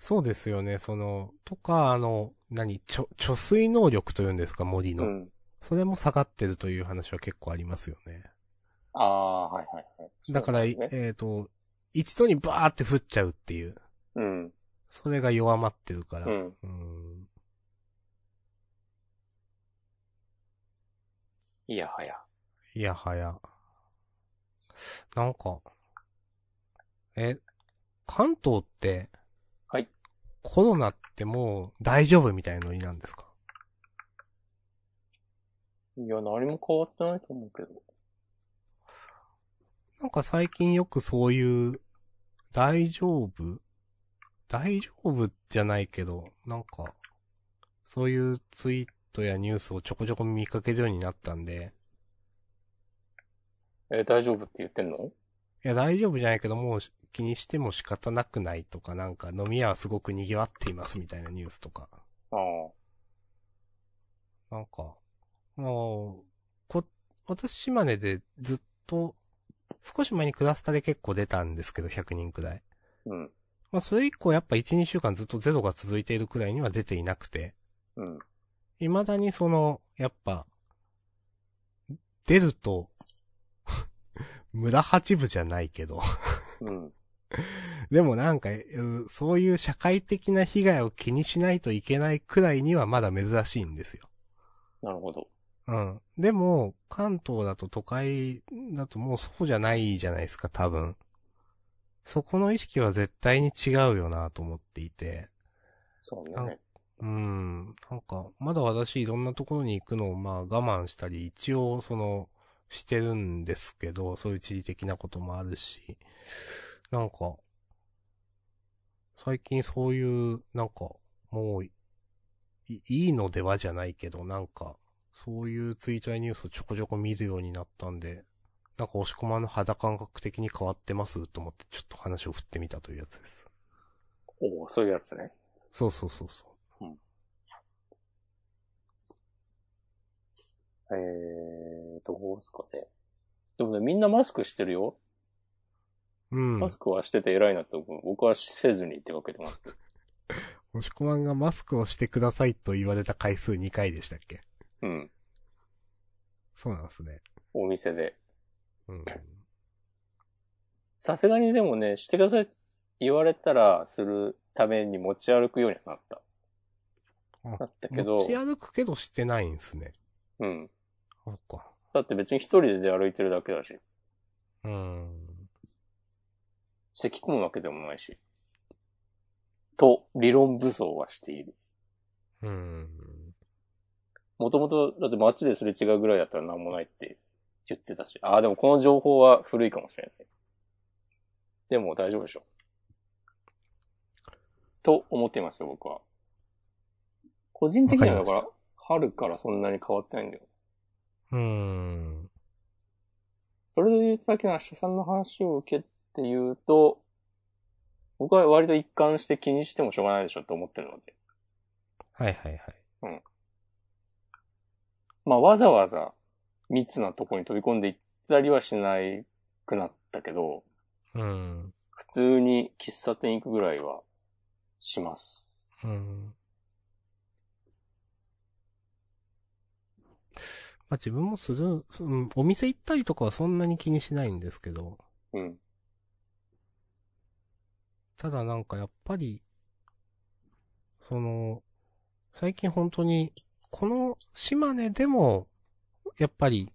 そうですよね。その、とか、あの、何、ちょ、貯水能力というんですか、森の。うん。それも下がってるという話は結構ありますよね。ああ、はいはいはい。だから、ねえっ、と、一度にバーって降っちゃうっていう。うん。それが弱まってるから。うん。うーん。いやはや。いやはや。なんか、え、関東って、はい。コロナってもう大丈夫みたいなノリなんですか？いや、何も変わってないと思うけど。なんか最近よくそういう、大丈夫？大丈夫じゃないけど、なんか、そういうツイートやニュースをちょこちょこ見かけるようになったんで、えー大丈夫って言ってんの？いや大丈夫じゃないけどもう気にしても仕方なくないとか、なんか飲み屋はすごく賑わっていますみたいなニュースとか。ああ。なんか、もう、こ、私島根でずっと少し前にクラスタで結構出たんですけど、100人くらい。うん。まあ、それ以降やっぱ1、2週間ずっとゼロが続いているくらいには出ていなくて、うん。未だにその、やっぱ、出ると、村八部じゃないけど、うん。でもなんか、うそういう社会的な被害を気にしないといけないくらいにはまだ珍しいんですよ。なるほど。うん。でも、関東だと都会だともうそうじゃないじゃないですか、多分。そこの意識は絶対に違うよなと思っていて。そうあね。うん。なんか、まだ私いろんなところに行くのをまあ我慢したり、一応その、してるんですけど、そういう地理的なこともあるし、なんか、最近そういう、なんか、もうい、いいのではじゃないけど、なんか、そういうツイートやニュースをちょこちょこ見るようになったんで、なんか押し込まんの肌感覚的に変わってます？と思って、ちょっと話を振ってみたというやつです。おおそういうやつね。そうそうそうそえー、どうすかね。でもね、みんなマスクしてるよ。う。うん。マスクはしてて偉いなと思う。僕はせずに出かけてます。押し込まんがマスクをしてくださいと言われた回数2回でしたっけ？うん。そうなんですね。お店で。うん。さすがにでもね、してくださいって言われたら、するために持ち歩くようにはなった。あなったけど持ち歩くけどしてないんですね。うん。そっか。だって別に一人で出歩いてるだけだし、うん。咳込むわけでもないし。と、理論武装はしている。うん。もともと、だって街ですれ違うぐらいだったら何もないって言ってたし。ああ、でもこの情報は古いかもしれない。でも大丈夫でしょ。と思っていますよ、僕は。個人的にはだから春からそんなに変わってないんだよ。うん。それで言うとさっきの明日さんの話を受けて言うと、僕は割と一貫して気にしてもしょうがないでしょって思ってるので。はいはいはい。まあわざわざ密なとこに飛び込んでいったりはしないくなったけど、うん。普通に喫茶店行くぐらいはします。うん。まあ自分もする、うん、お店行ったりとかはそんなに気にしないんですけど、うん。ただなんかやっぱり、その、最近本当に、この島根でも、やっぱり、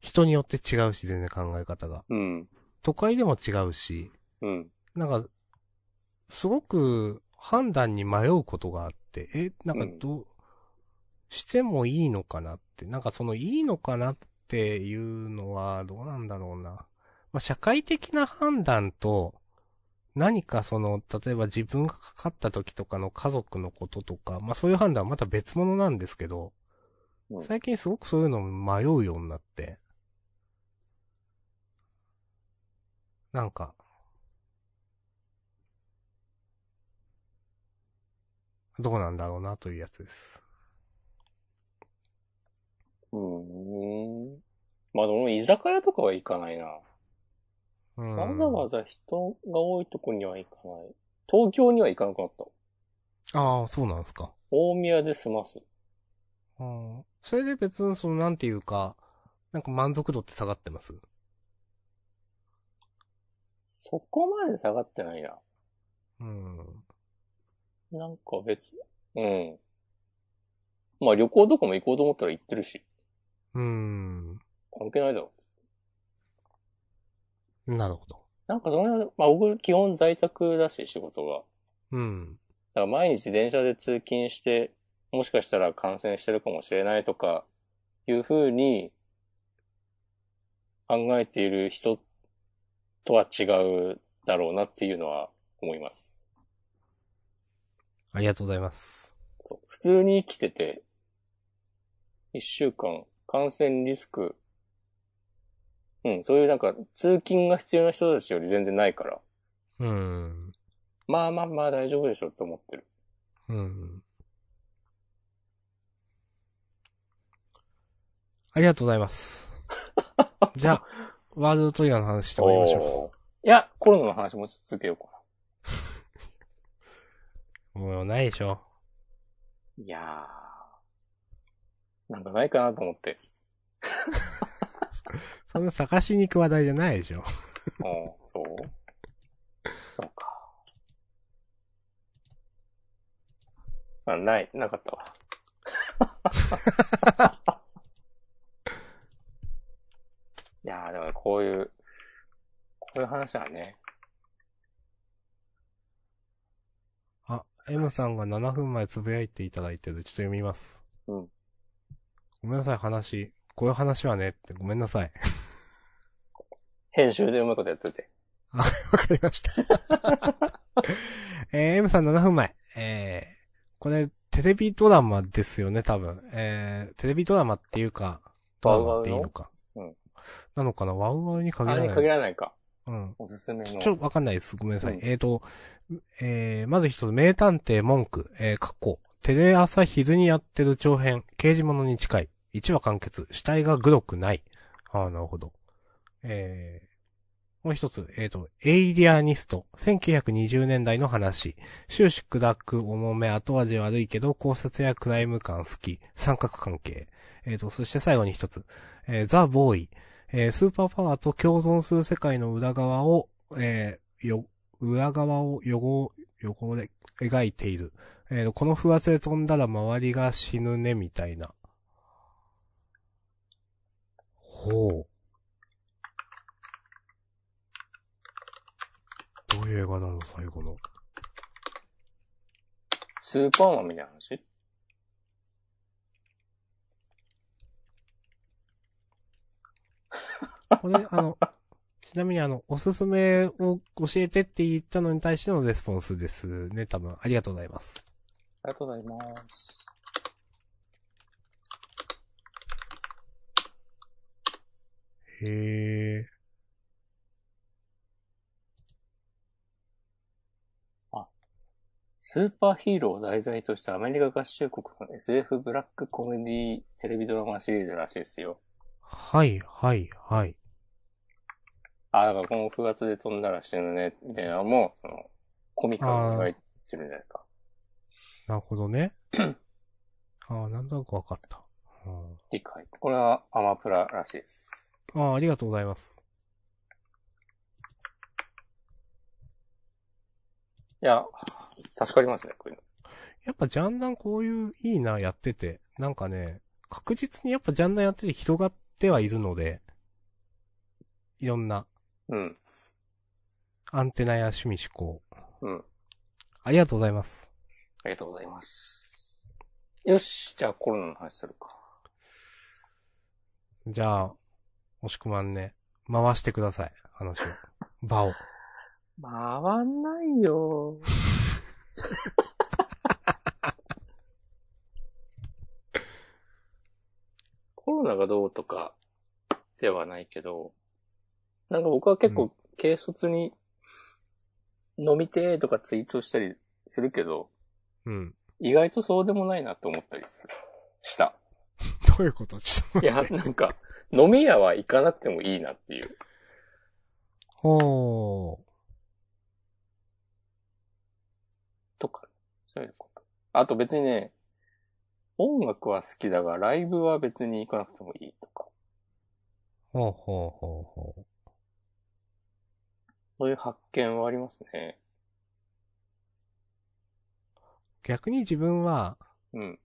人によって違うし、全然考え方が。うん。都会でも違うし、うん。なんか、すごく判断に迷うことがあって、え、なんかどう、してもいいのかなって、なんかそのいいのかなっていうのはどうなんだろうな。まあ、社会的な判断と、何かその、例えば自分がかかった時とかの家族のこととか、まあそういう判断はまた別物なんですけど、うん最近すごくそういうの迷うようになって、なんか、どうなんだろうなというやつです。うーん。まあでも居酒屋とかは行かないな。うん。わざわざ人が多いとこには行かない。東京には行かなくなった。ああ、そうなんですか。大宮で済ます。うん。それで別にその、なんていうか、なんか満足度って下がってます？そこまで下がってないな。うん。なんか別、うん。まあ旅行とかも行こうと思ったら行ってるし、うん。関係ないだろ。つってなるほど。なんかその、まあ僕基本在宅だし仕事が。うん。だから毎日電車で通勤して、もしかしたら感染してるかもしれないとか、いうふうに考えている人とは違うだろうなっていうのは思います。ありがとうございます。そう。普通に生きてて、一週間感染リスク、うん、そういうなんか通勤が必要な人たちより全然ないから、うん。まあまあまあ大丈夫でしょって思ってる。うん。ありがとうございます。じゃあ、ワールドトリガーの話して終わりましょおーいや、コロナの話も続けようかう。もうないでしょ。な。いやー。なんかないかなと思って。そんな探しに行く話題じゃないでしょ。おーそう？そうか。あ、ない、なかったわ。いやー、でもこういう、こういう話はね、あ、M さんが7分前つぶやいていただいてる。ちょっと読みます。うん。ごめんなさい、話。こういう話はねって、ごめんなさい。編集でうまいことやっといて。わかりました。えー、M さん7分前。えー、これ、テレビドラマですよね、多分。えー、テレビドラマっていうか、ドラマっていいの？か。うんなのかな？ワウワウに限あれにらない。限らないか。うん。おすすめの。ちょ、わかんないです。ごめんなさい。うんえーと、えー、まず一つ、名探偵文句、えー、過去、テレ朝昼にやってる長編、刑事物に近い、1話完結、死体がグロくない。ああ、なるほど。えー、もう一つ、えーと、エイリアニスト、1920年代の話、終始砕く重め後味悪いけど、考察やクライム感好き、三角関係。えーと、そして最後に一つ、えーザ・ボーイ、えースーパーパワーと共存する世界の裏側を、えーよ、裏側を汚、汚れ、描いている。えーこの風圧で飛んだら周りが死ぬね、みたいな。ほう。どういう映画だろう、最後の。スーパーマンみたいな話？これ、あの、ちなみにあの、おすすめを教えてって言ったのに対してのレスポンスですね、多分。ありがとうございます。ありがとうございます。へえ。スーパーヒーローを題材としたアメリカ合衆国の SF ブラックコメディテレビドラマシリーズらしいですよ。はい、はい、はい。あ、だからこの9月で飛んだら死ぬね、みたいなのも、その、コミカルに描いてるんじゃないか。なるほどね。ああ、なんとなくわかった。うん理解。これはアマプラらしいです。ああ、ありがとうございます。いや、助かりますね、こういうの。やっぱジャンダンこういういいな、やってて。なんかね、確実にやっぱジャンダンやってて広がってはいるので、いろんなうん。アンテナや趣味思考。うん。ありがとうございます。ありがとうございます。よし、じゃあコロナの話するか。じゃあ、もしくまんね、回してください。話を。場を。回んないよ。コロナがどうとかではないけど、なんか僕は結構軽率に飲みてーとかツイートしたりするけど、うん。意外とそうでもないなと思ったりする。した。どういうこと？ちょっといや、なんか、飲み屋は行かなくてもいいなっていう。ほー。とか、そういうこと。あと別にね、音楽は好きだが、ライブは別に行かなくてもいいとか、ほうほうほうほう。そういう発見はありますね。逆に自分は、うん。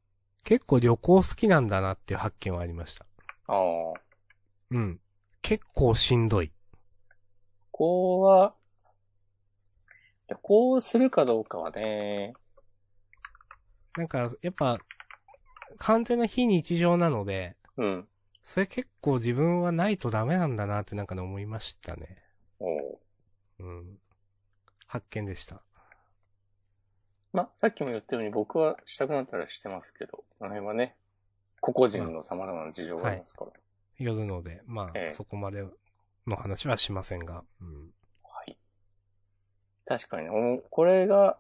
結構旅行好きなんだなっていう発見はありました。ああ。うん。結構しんどい。こうは、旅行するかどうかはね、なんか、やっぱ、完全な非日常なので、うん。それ結構自分はないとダメなんだなってなんかね思いましたね。おううん。発見でした。ま、さっきも言ったように僕はしたくなったらしてますけど、この辺はね、個々人の様々な事情がありますから。よるので、まあ、ええそこまでの話はしませんが。うん。はい。確かにね、おこれが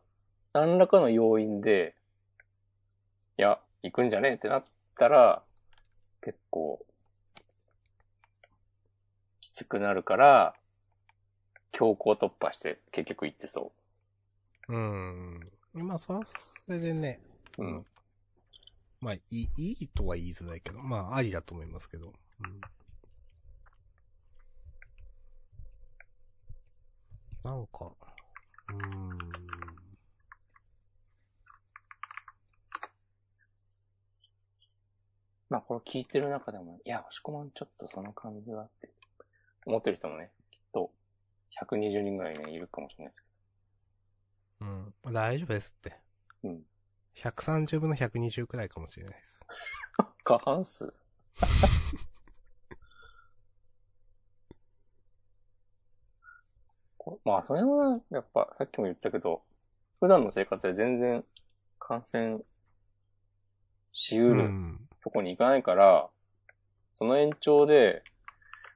何らかの要因で、いや、行くんじゃねえってなったら、結構、きつくなるから、強行突破して結局行ってそうん。まあ、それはそれでね、う。うん。まあ、いい、いいとは言いづらいけど、まあ、ありだと思いますけど。うん。なんか、うーん。まあこれ聞いてる中でも、いや、押し込まんちょっとその感じはって思ってる人もね、きっと120人ぐらいね、いるかもしれないですけうん。まあ大丈夫ですって。ど。うん。130分の120くらいかもしれないです。過半数まあ、それは、やっぱ、さっきも言ったけど、普段の生活で全然感染しうるん。とこに行かないから、その延長で、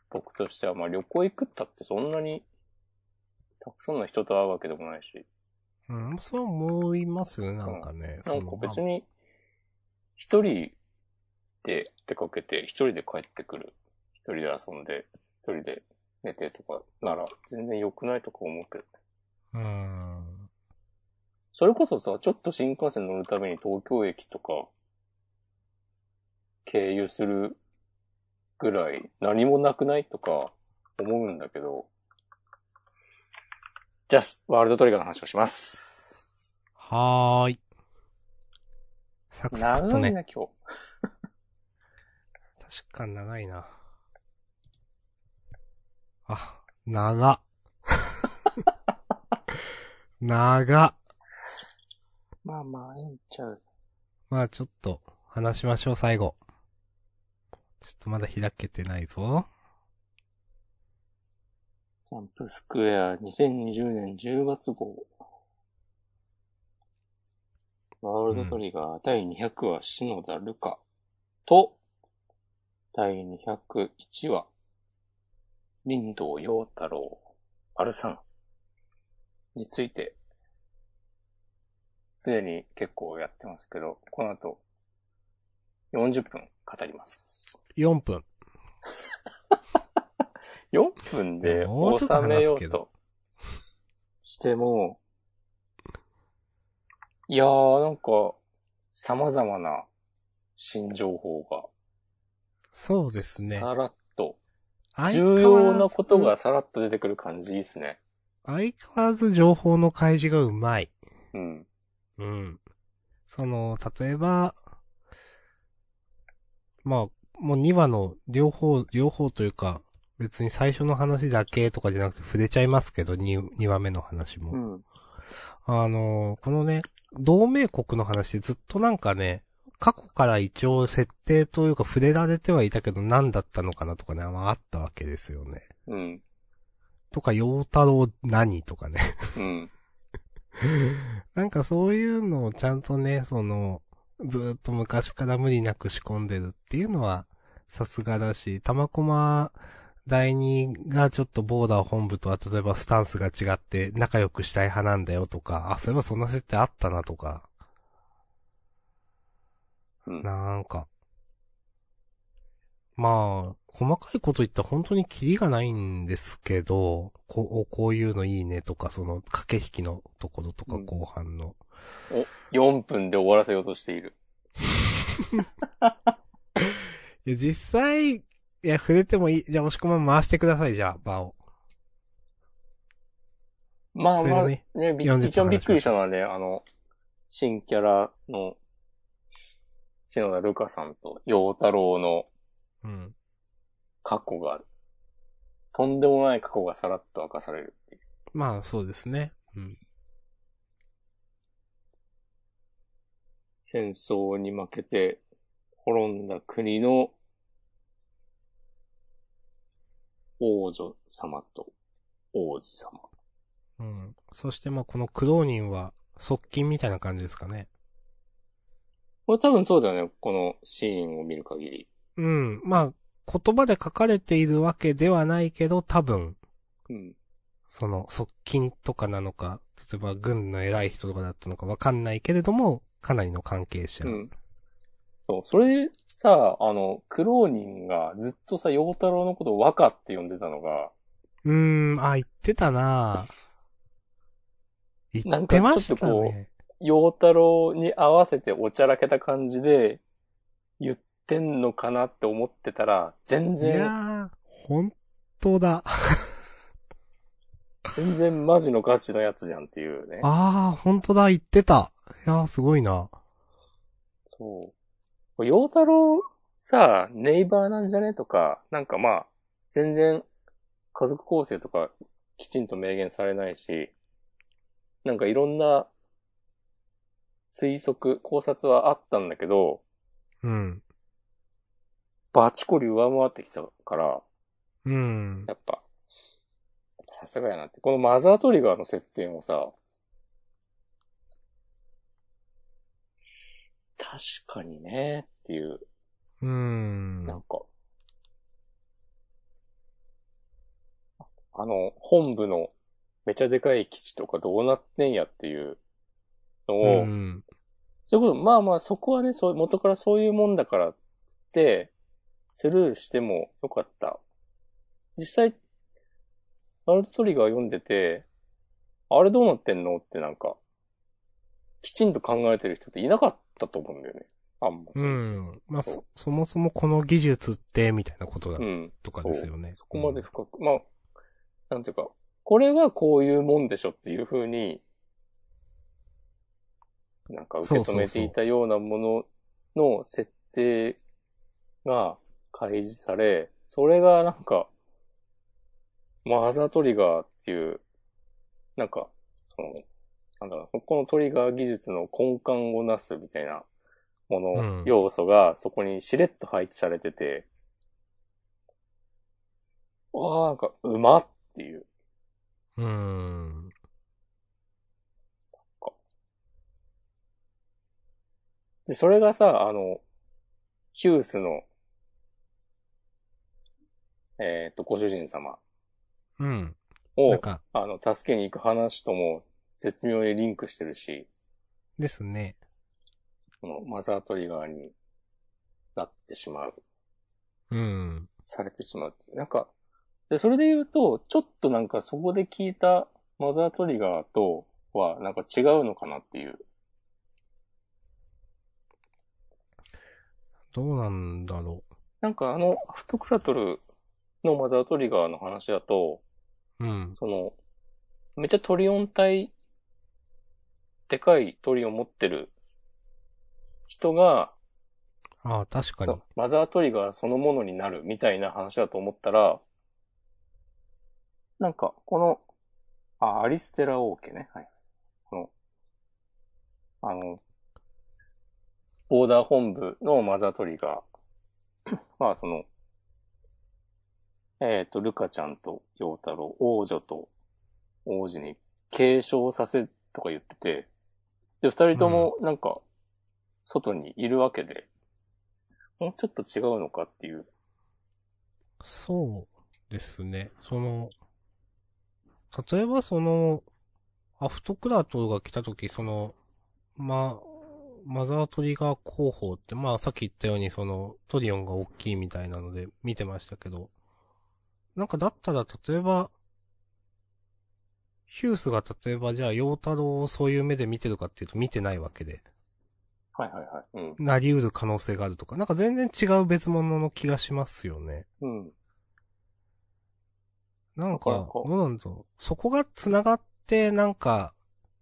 僕としては、まあ旅行行くったってそんなに、たくさんの人と会うわけでもないし、うん、そう思いますよね、なんかね。なんか別に、一人で出かけて、一人で帰ってくる、一人で遊んで、一人で寝てとかなら、全然良くないとか思うけど。うん。それこそさ、ちょっと新幹線乗るために東京駅とか、経由するぐらい何もなくないとか思うんだけど、じゃあ、ワールドトリガーの話をします。はーい。サクサクっとね。長いな、今日。確かに長いな。あ、長。長。まあまあ、ええんちゃう。まあちょっと話しましょう、最後。ちょっとまだ開けてないぞ。キャンプスクエア2020年10月号。ワールドトリガー第200話篠田ルカと、第201話林道陽太郎、丸さんについて、すでに結構やってますけど、この後、40分語ります。4分。4分でもうちょっと収めようとしても、いやーなんか、様々な新情報が、そうですね。さらっ重要なことがさらっと出てくる感じいいっすね。相変わらず情報の開示がうまい。うん。うん。その、例えば、まあ、もう2話の両方、両方というか、別に最初の話だけとかじゃなくて触れちゃいますけど、2, 2話目の話も。うん。あの、このね、同盟国の話でずっとなんかね、過去から一応設定というか触れられてはいたけど何だったのかなとかね、まああったわけですよね。うん。とか、陽太郎何とかね。うん。なんかそういうのをちゃんとね、その、ずーっと昔から無理なく仕込んでるっていうのは、さすがだし、玉駒第二がちょっとボーダー本部とは例えばスタンスが違って仲良くしたい派なんだよとか、あ、そういえばそんな設定あったなとか、うん。なんか。まあ、細かいこと言ったら本当にキリがないんですけど、こう、こういうのいいねとか、その駆け引きのところとかうん後半の。お、4分で終わらせようとしている。いや、実際、いや、触れてもいい。じゃあ、押し込まん回してください、じゃあ、場を。まあまあ、ね、び40分一番びっくりしたのはね、あの、新キャラの、篠田ルカさんと陽太郎のうん。過去が、とんでもない過去がさらっと明かされるっていう。まあ、そうですね。うん。戦争に負けて滅んだ国の王女様と王子様。うん。そして、まあ、このクローニンは、側近みたいな感じですかね。これ多分そうだよね、このシーンを見る限り。うん。まあ、言葉で書かれているわけではないけど、多分、うん。その、側近とかなのか、例えば軍の偉い人とかだったのかわかんないけれども、かなりの関係者。うん。そう、それさ、あの、クローニンがずっとさ、陽太郎のことを若って呼んでたのが、うーん、あ、言ってたな言なんかってましちょっとこうたね。陽太郎に合わせておちゃらけた感じで言ってんのかなって思ってたら、全いや然、ー、本当だ。全然マジのガチのやつじゃんっていうね。あー、本当だ、言ってた。いやー、すごいな。そう。陽太郎さ、ネイバーなんじゃねとか、なんかまあ、全然家族構成とかきちんと明言されないし、なんかいろんな推測、考察はあったんだけど、うん。バチコリ上回ってきたから、うん。やっぱ、さすがやなって。このマザートリガーの設定もさ、確かにね、っていう、うん。なんか、あの、本部のめちゃでかい基地とかどうなってんやっていうのを、うん。そういうこと、まあまあそこはね、そう、元からそういうもんだから、つって、スルーしてもよかった。実際、ナルトトリガー読んでて、あれどうなってんのってなんか、きちんと考えてる人っていなかったと思うんだよね。あんま。うん。まあ、そうそ、そもそもこの技術って、みたいなことだう、ん。とかですよね。そこまで深く、まあ、なんていうか、これはこういうもんでしょっていう風に、なんか受け止めていたようなものの設定が開示され、それがなんか、マザートリガーっていう、なんか、その、なんだろう、このトリガー技術の根幹をなすみたいなもの、うん要素がそこにしれっと配置されてて、わあ、なんか、うまっていう。うん。で、それがさ、あの、ヒュースの、えっ、と、ご主人様うん。をなん、か、あの、助けに行く話とも絶妙にリンクしてるし、ですね。このマザートリガーになってしまう、うん。されてしまうっていう。なんか、で、それで言うと、ちょっとなんかそこで聞いたマザートリガーとはなんか違うのかなっていう。どうなんだろなんかあの、アフトクラトルのマザートリガーの話だと、う。うん。その、めっちゃトリオン体、でかいトリオン持ってる人が、ああ、確かに。マザートリガーそのものになるみたいな話だと思ったら、なんか、この、あ、アリステラオーケね。はい。この、あの、ボーダー本部のマザートリガー。まあ、その、えっ、と、ルカちゃんと陽太郎、王女と王子に継承させとか言ってて、で、二人ともなんか、外にいるわけで、もうちょっと違うのかっていう。そうですね。その、例えばその、アフトクラトルが来た時、その、ま、マザートリガー候補って、まあさっき言ったようにその、トリオンが大きいみたいなので見てましたけど、なんかだったら例えば、ヒュースが例えばじゃあ、陽太郎をそういう目で見てるかっていうと見てないわけで、はいはいはい。うん。なり得る可能性があるとか、なんか全然違う別物の気がしますよね。うん。なんか、どうなんだろう。そこが繋がって、なんか、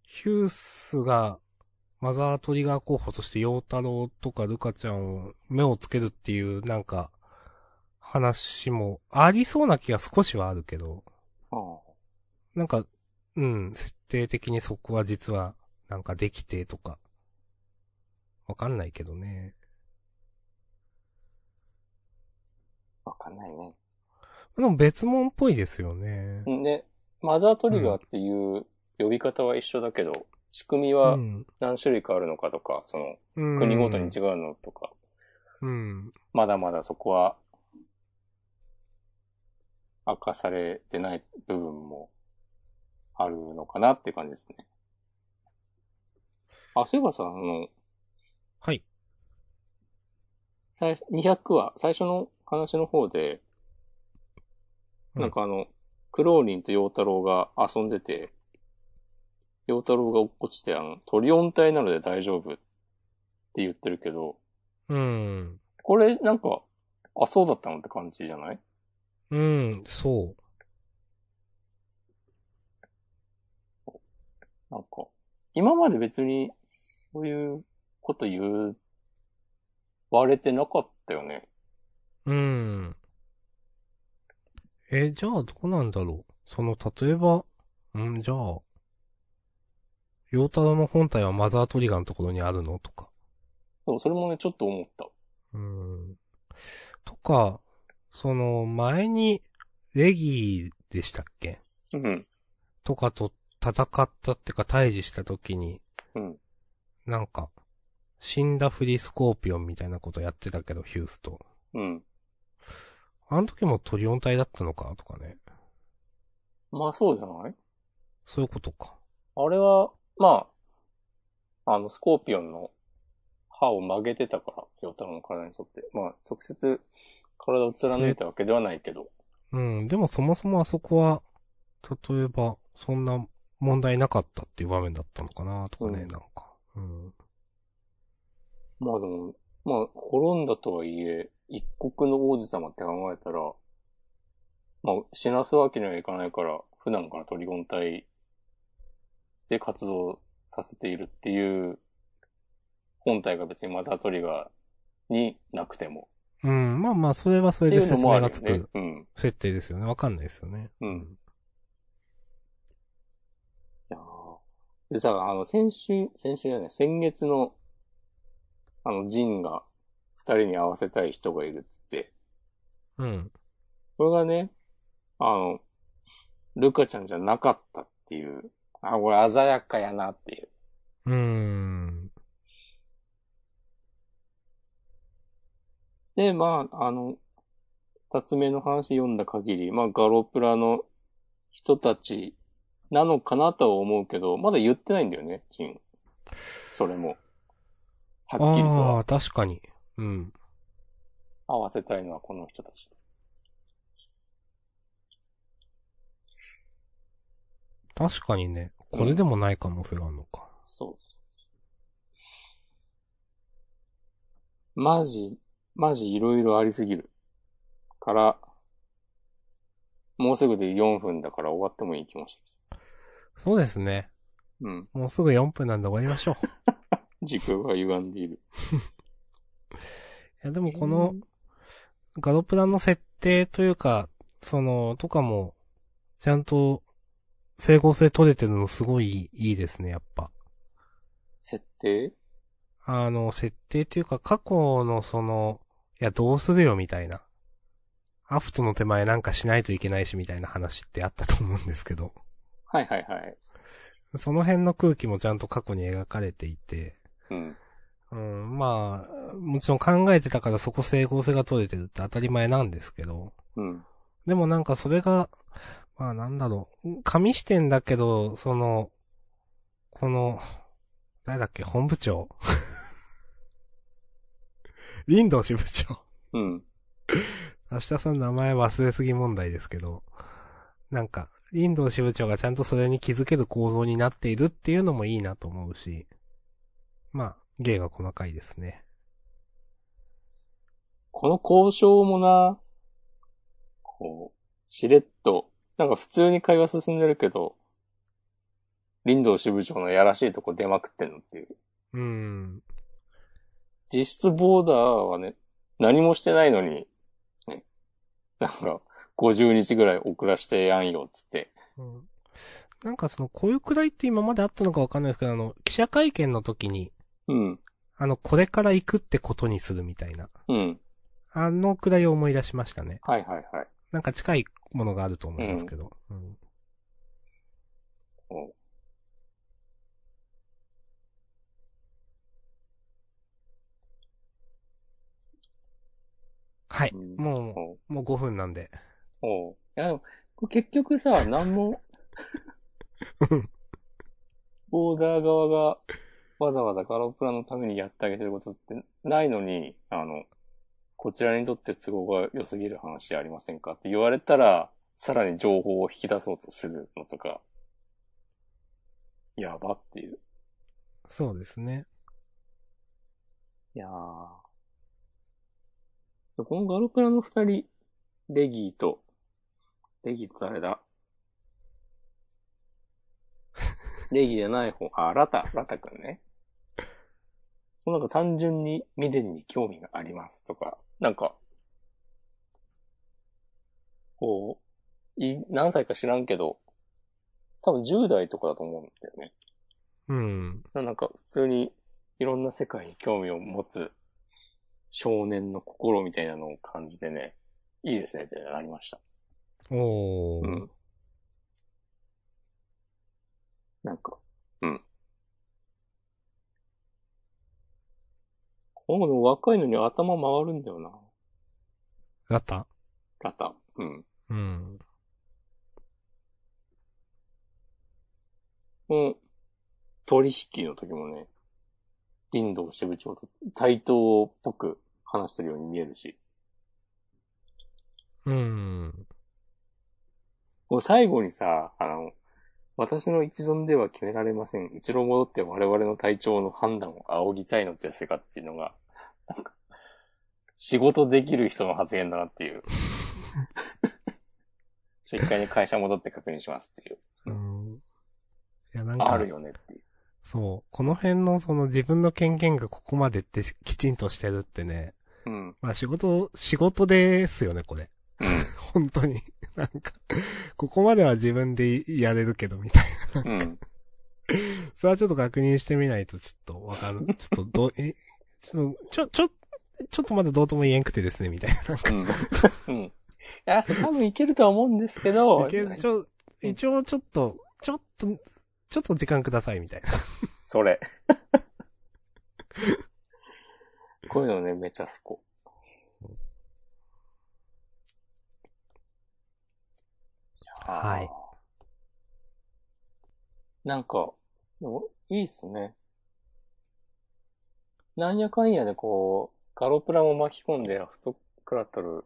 ヒュースが、マザートリガー候補として、陽太郎とかルカちゃんを目をつけるっていう、なんか、話もありそうな気が少しはあるけど、なんか、うん、設定的にそこは実は、なんかできてとか、わかんないけどね。わかんないね。でも別物っぽいですよね。んで、マザートリガーっていう呼び方は一緒だけど、仕組みうはん。何種類かあるのかとか、その、うん国ごとに違うのとか、うん。まだまだそこは、明かされてない部分もあるのかなっていう感じですね。あ、そういえばさ、あの、はい。最初、200話、最初の話の方で、うんなんかあの、クローリンと陽太郎が遊んでて、陽太郎が落っこちて、あの、トリオン体なので大丈夫って言ってるけど、うん。これなんか、あ、そうだったのって感じじゃない？うん、そう。なんか、今まで別に、そういうこと言われてなかったよね。うん。え、じゃあどうなんだろう？その、例えば、んじゃあ、陽太郎の本体はマザートリガーのところにあるの？とか。そう、それもね、ちょっと思った。うん。とか、その、前に、レギーでしたっけ？うん。とかと戦ったっていうか対峙した時に、うん。なんか、死んだフリースコーピオンみたいなことやってたけど、ヒュースと。うん。あの時もトリオン体だったのか？とかね。まあそうじゃない？そういうことか。あれは、まあ、あの、スコーピオンの歯を曲げてたから、ヨ太郎の体に沿って。まあ、直接体を貫いたわけではないけど。うん、でもそもそもあそこは、例えば、そんな問題なかったっていう場面だったのかなとかね、うんなんか。うん。まあでも、まあ、滅んだとはいえ、一国の王子様って考えたら、まあ、死なすわけにはいかないから、普段からトリゴン隊で活動させているっていう、本体が別にマザートリガーになくても。うん、まあまあ、それはそれで説明がつく。うん。設定ですよね。わかんないですよね。うん。いやーでさ、あの、先週、先週じゃない、先月の、あの、ジンが二人に会わせたい人がいるっつって、うん。これがね、あの、ルカちゃんじゃなかったっていう、あ、これ鮮やかやなっていう。うーん。で、まあ、あの、二つ目の話読んだ限り、まあ、ガロプラの人たちなのかなとは思うけど、まだ言ってないんだよね、ジン。それも。はっきりとはああ、確かに。うん。合わせたいのはこの人たち。確かにね。これでもない可能性があるのか。そうそう。マジ、マジいろいろありすぎる。から、もうすぐで4分だから終わってもいい気もしてきた。そうですね。うん。もうすぐ4分なんで終わりましょう。時空が歪んでいる。いや、でもこの、ガロプラの設定というか、その、とかも、ちゃんと、整合性取れてるのすごいいいですね、やっぱ。設定？あの、設定っていうか、過去のその、いや、どうするよ、みたいな。アフトの手前なんかしないといけないし、みたいな話ってあったと思うんですけど。はいはいはい。その辺の空気もちゃんと過去に描かれていて、うん。うん、まあ、もちろん考えてたからそこ整合性が取れてるって当たり前なんですけど、うん。でもなんかそれが、まあなんだろう、紙視点だけど、その、この、誰だっけ、本部長？林道支部長？うん。明日さん名前忘れすぎ問題ですけど、なんか、林道支部長がちゃんとそれに気づける構造になっているっていうのもいいなと思うし、まあ、芸が細かいですね。この交渉もな、こう、しれっと、なんか普通に会話進んでるけど、林道支部長のやらしいとこ出まくってんのっていう。うーん。実質ボーダーはね、何もしてないのに、ね、なんか、50日ぐらい遅らしてやんよ、つって。うんなんかその、こういうくらいって今まであったのかわかんないですけど、あの、記者会見の時に、うん。あの、これから行くってことにするみたいな。うん。あのくらいを思い出しましたね。はいはいはい。なんか近いものがあると思いますけど。うんおはい。うんもう、もう5分なんで。おういやでも、結局さ、何も、ボーダー側がわざわざガロプラのためにやってあげてることってないのに、あの、こちらにとって都合が良すぎる話じゃありませんかって言われたら、さらに情報を引き出そうとするのとか、やばっていう。そうですね。いやー。このガルプラの二人、レギーと、レギーと誰だ？レギーじゃない方、あ、ラタ、ラタくんね。なんか単純にミデンに興味がありますとか、なんか、こう、い、何歳か知らんけど、多分10代とかだと思うんだよね。うん。なんか普通にいろんな世界に興味を持つ少年の心みたいなのを感じてね、いいですねってなりました。おー。うん。なんか、うん。この子でも若いのに頭回るんだよな。だったラタ。うん。うん。うん。取引の時もね、林道支部長と対等っぽく話してるように見えるし。うん。もう最後にさ、あの、私の一存では決められません。一度戻って我々の体調の判断を仰ぎたいのですがっていうのが、なんか、仕事できる人の発言だなっていう。一回に会社戻って確認しますっていう。うん。いや、なんか、あるよねっていう。そう。この辺のその自分の権限がここまでってしきちんとしてるってね。うん。まあ仕事、仕事ですよね、これ。本当に。なんか、ここまでは自分でやれるけど、みたいな。うん。うん。それはちょっと確認してみないとちょっとわかる。ちょっとどう、え、ちょ、ちょ、ちょ、ちょっとまだどうとも言えんくてですね、みたいうん。うん。いや、多分いけるとは思うんですけど、な。いけちょ、一応ちょっと、ちょっと、ちょっと時間ください、みたいな。それ。こういうのね、めちゃ好こ。はい。なんか、でもいいっすね。なんやかんやでこう、ガロプラも巻き込んでアフトクラトル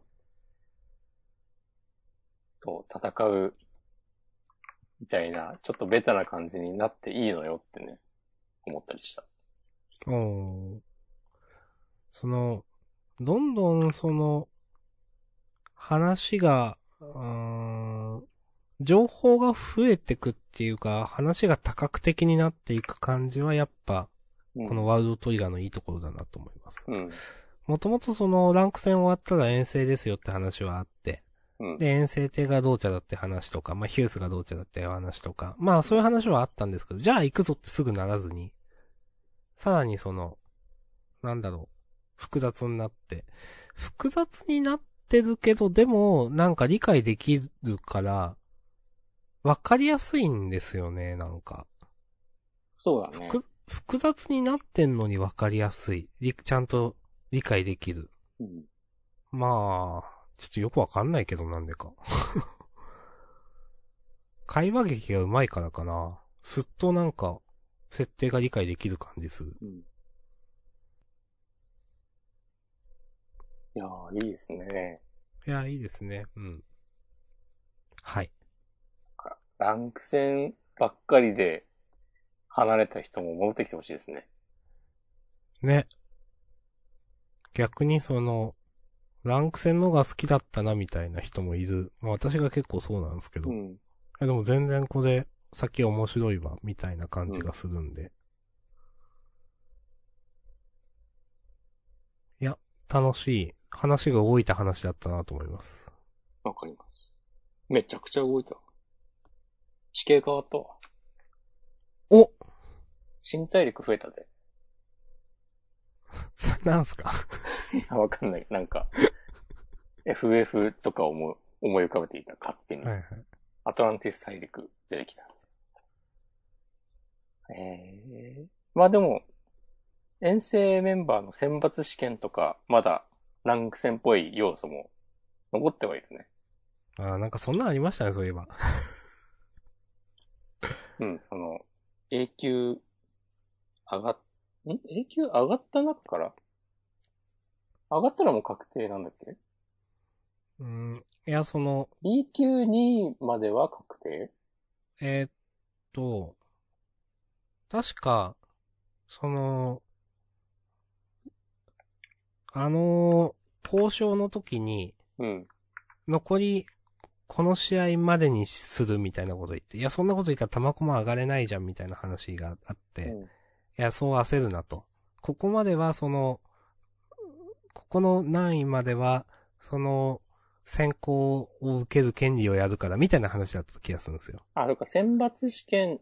と戦うみたいな、ちょっとベタな感じになっていいのよってね、思ったりした。おーその、どんどんその、話が、うーん情報が増えてくっていうか、話が多角的になっていく感じはやっぱ、うんこのワールドトリガーのいいところだなと思います。うん。もともとそのランク戦終わったら遠征ですよって話はあって、うん。で、遠征艇がどうちゃだって話とか、まあ、ヒュースがどうちゃだって話とか、まあ、そういう話はあったんですけど、じゃあ行くぞってすぐならずに、さらにその、なんだろう、複雑になって、複雑になってるけど、でも、なんか理解できるから、わかりやすいんですよね、なんか。そうだね。複、複雑になってんのにわかりやすい。りちゃんと理解できる。うん。まあ、ちょっとよくわかんないけどなんでか。会話劇が上手いからかな。すっとなんか、設定が理解できる感じする。うん。いやー、いいですね。いや、いいですね。うん。はい。ランク戦ばっかりで離れた人も戻ってきてほしいですね。ね。逆にその、ランク戦のが好きだったなみたいな人もいる。まあ私が結構そうなんですけど。いうん。やでも全然これ、先面白いわ、みたいな感じがするんで。いや、楽しい。話が動いた話だったなと思います。わかります。めちゃくちゃ動いた。地形変わったわ。お新大陸増えたで。なんすか？いや、わかんない。なんか、FF とか思う思い浮かべていた、勝手に。はいはい。アトランティス大陸出てきた。ええまあでも、遠征メンバーの選抜試験とか、まだランク戦っぽい要素も残ってはいるね。あーなんかそんなんありましたね、そういえば。うん、あの、永久上がっ、ん？永久上がった中から？上がったらもう確定なんだっけ？うん。いや、その、?B 級2までは確定？えーっと、確か、その、あの、交渉の時に、うん。残り、この試合までにするみたいなこと言って、いや、そんなこと言ったら玉駒上がれないじゃんみたいな話があって、いうんや、そう焦るなと。ここまでは、その、ここの何位までは、その、選考を受ける権利をやるから、みたいな話だった気がするんですよ。あ、そっか、選抜試験、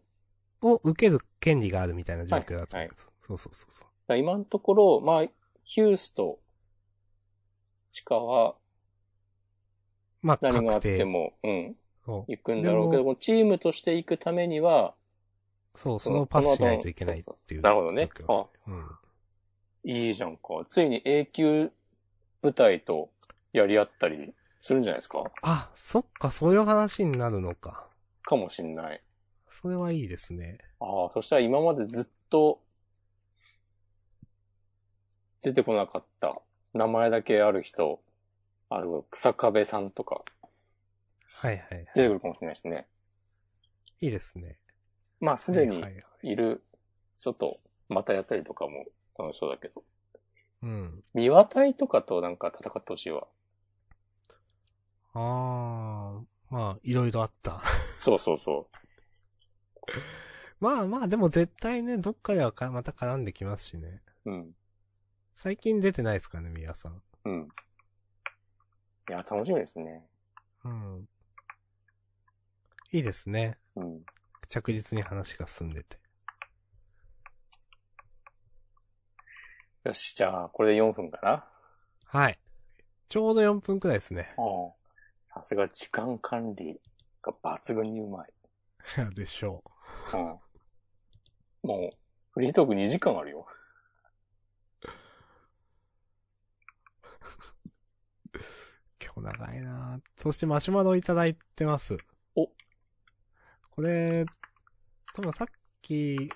を受ける権利があるみたいな状況だと思います。そうそうそうそう。今のところ、まあ、ヒュースと、チカはまあ、何があ。っても、うん、そう。行くんだろうけども、チームとして行くためには、そう、そのパスしないといけないっていう。なるほどね。あうん。いいじゃんか。ついに A 級部隊とやり合ったりするんじゃないですか？あ、そっか、そういう話になるのか。かもしんない。それはいいですね。ああ、そしたら今までずっと出てこなかった名前だけある人、あの、草壁さんとかはいはいはい。出てくるかもしれないですね。いいですね。まあすでにはいる、ちょっとまたやったりとかも楽しそうだけど。うん。三輪隊とかとなんか戦ってほしいわ。あー、まあ、いろいろあった。そうそうそ まあまあ、でも絶対ね、どっかではかまた絡んできますしね。う。うん。最近出てないですかね、宮さん。うん。いや、楽しみですね。うん。いいですね。うん。着実に話が進んでて。よし、じゃあ、これで4分かな。はい。ちょうど4分くらいですね。うん。さすが時間管理が抜群にうまい。でしょうん。もう、フリートーク2時間あるよ。う。今日長いなそしてマシュマロいただいてます。おこれ、多分さっき、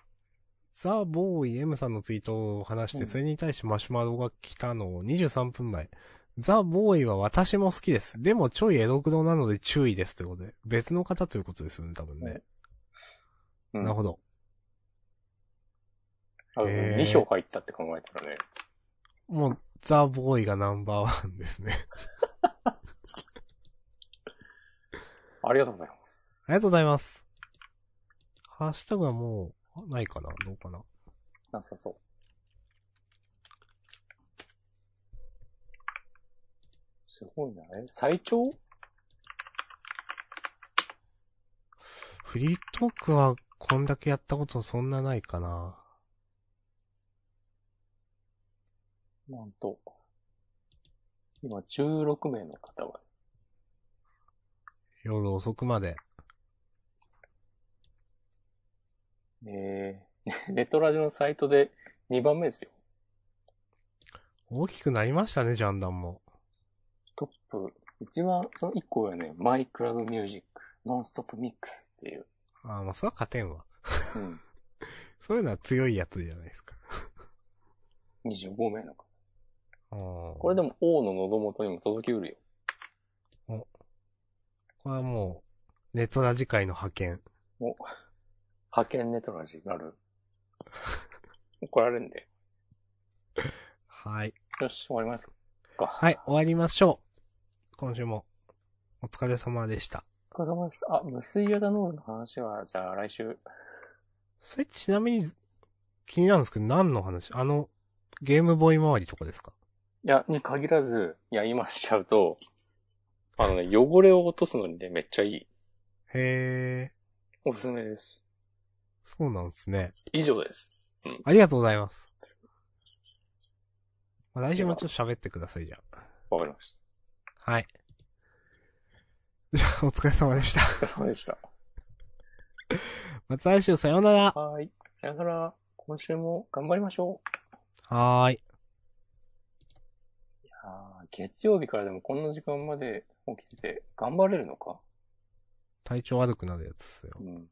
ザ・ボーイ M さんのツイートを話して、うんそれに対してマシュマロが来たのを23分前。ザ・ボーイは私も好きです。でもちょいエログロなので注意ですということで。別の方ということですよね、多分ね。うん。なるほど。あのへー2票入ったって考えたらね。もう、ザ・ボーイがナンバーワンですね。ありがとうございます。ありがとうございます。ハッシュタグはもう、あないかな？どうかな？なさそう。すごいな。え、最長？フリートークはこんだけやったことそんなないかな。なんと。今、16名の方が。夜遅くまで。えー、ネットラジオのサイトで2番目ですよ。大きくなりましたね、ジャンダンも。トップ、一番、その1個はね、マイクラブミュージック、ノンストップミックスっていう。ああ、まあ、それは勝てんわ。うん。そういうのは強いやつじゃないですか。25名の方。これでも王の喉元にも届きうるよ。これはもう、ネットラジ界の派遣。お、派遣ネトラジになる。怒られるんで。はい。よし、終わりますか。はい、終わりましょう。今週も、お疲れ様でした。お疲れ様でした。あ、無水ヤダノールの話は、じゃあ来週。それちなみに、気になるんですけど、何の話？あの、ゲームボーイ周りとかですか？いや、に限らず、いや、今しちゃうと、あのね、汚れを落とすのにね、めっちゃいい。へえ、おすすめです。そうなんですね。以上です。ありがとうございます。まあ、来週もちょっと喋ってください、じゃわかりましあ。はい。じゃあ、お疲れ様でした。た。お疲れ様でした。また来週さようなら。はーい。さよなら。今週も頑張りましょう。はーい。いやー月曜日からでもこんな時間まで起きてて、頑張れるのか？体調悪くなるやつですよ。うん。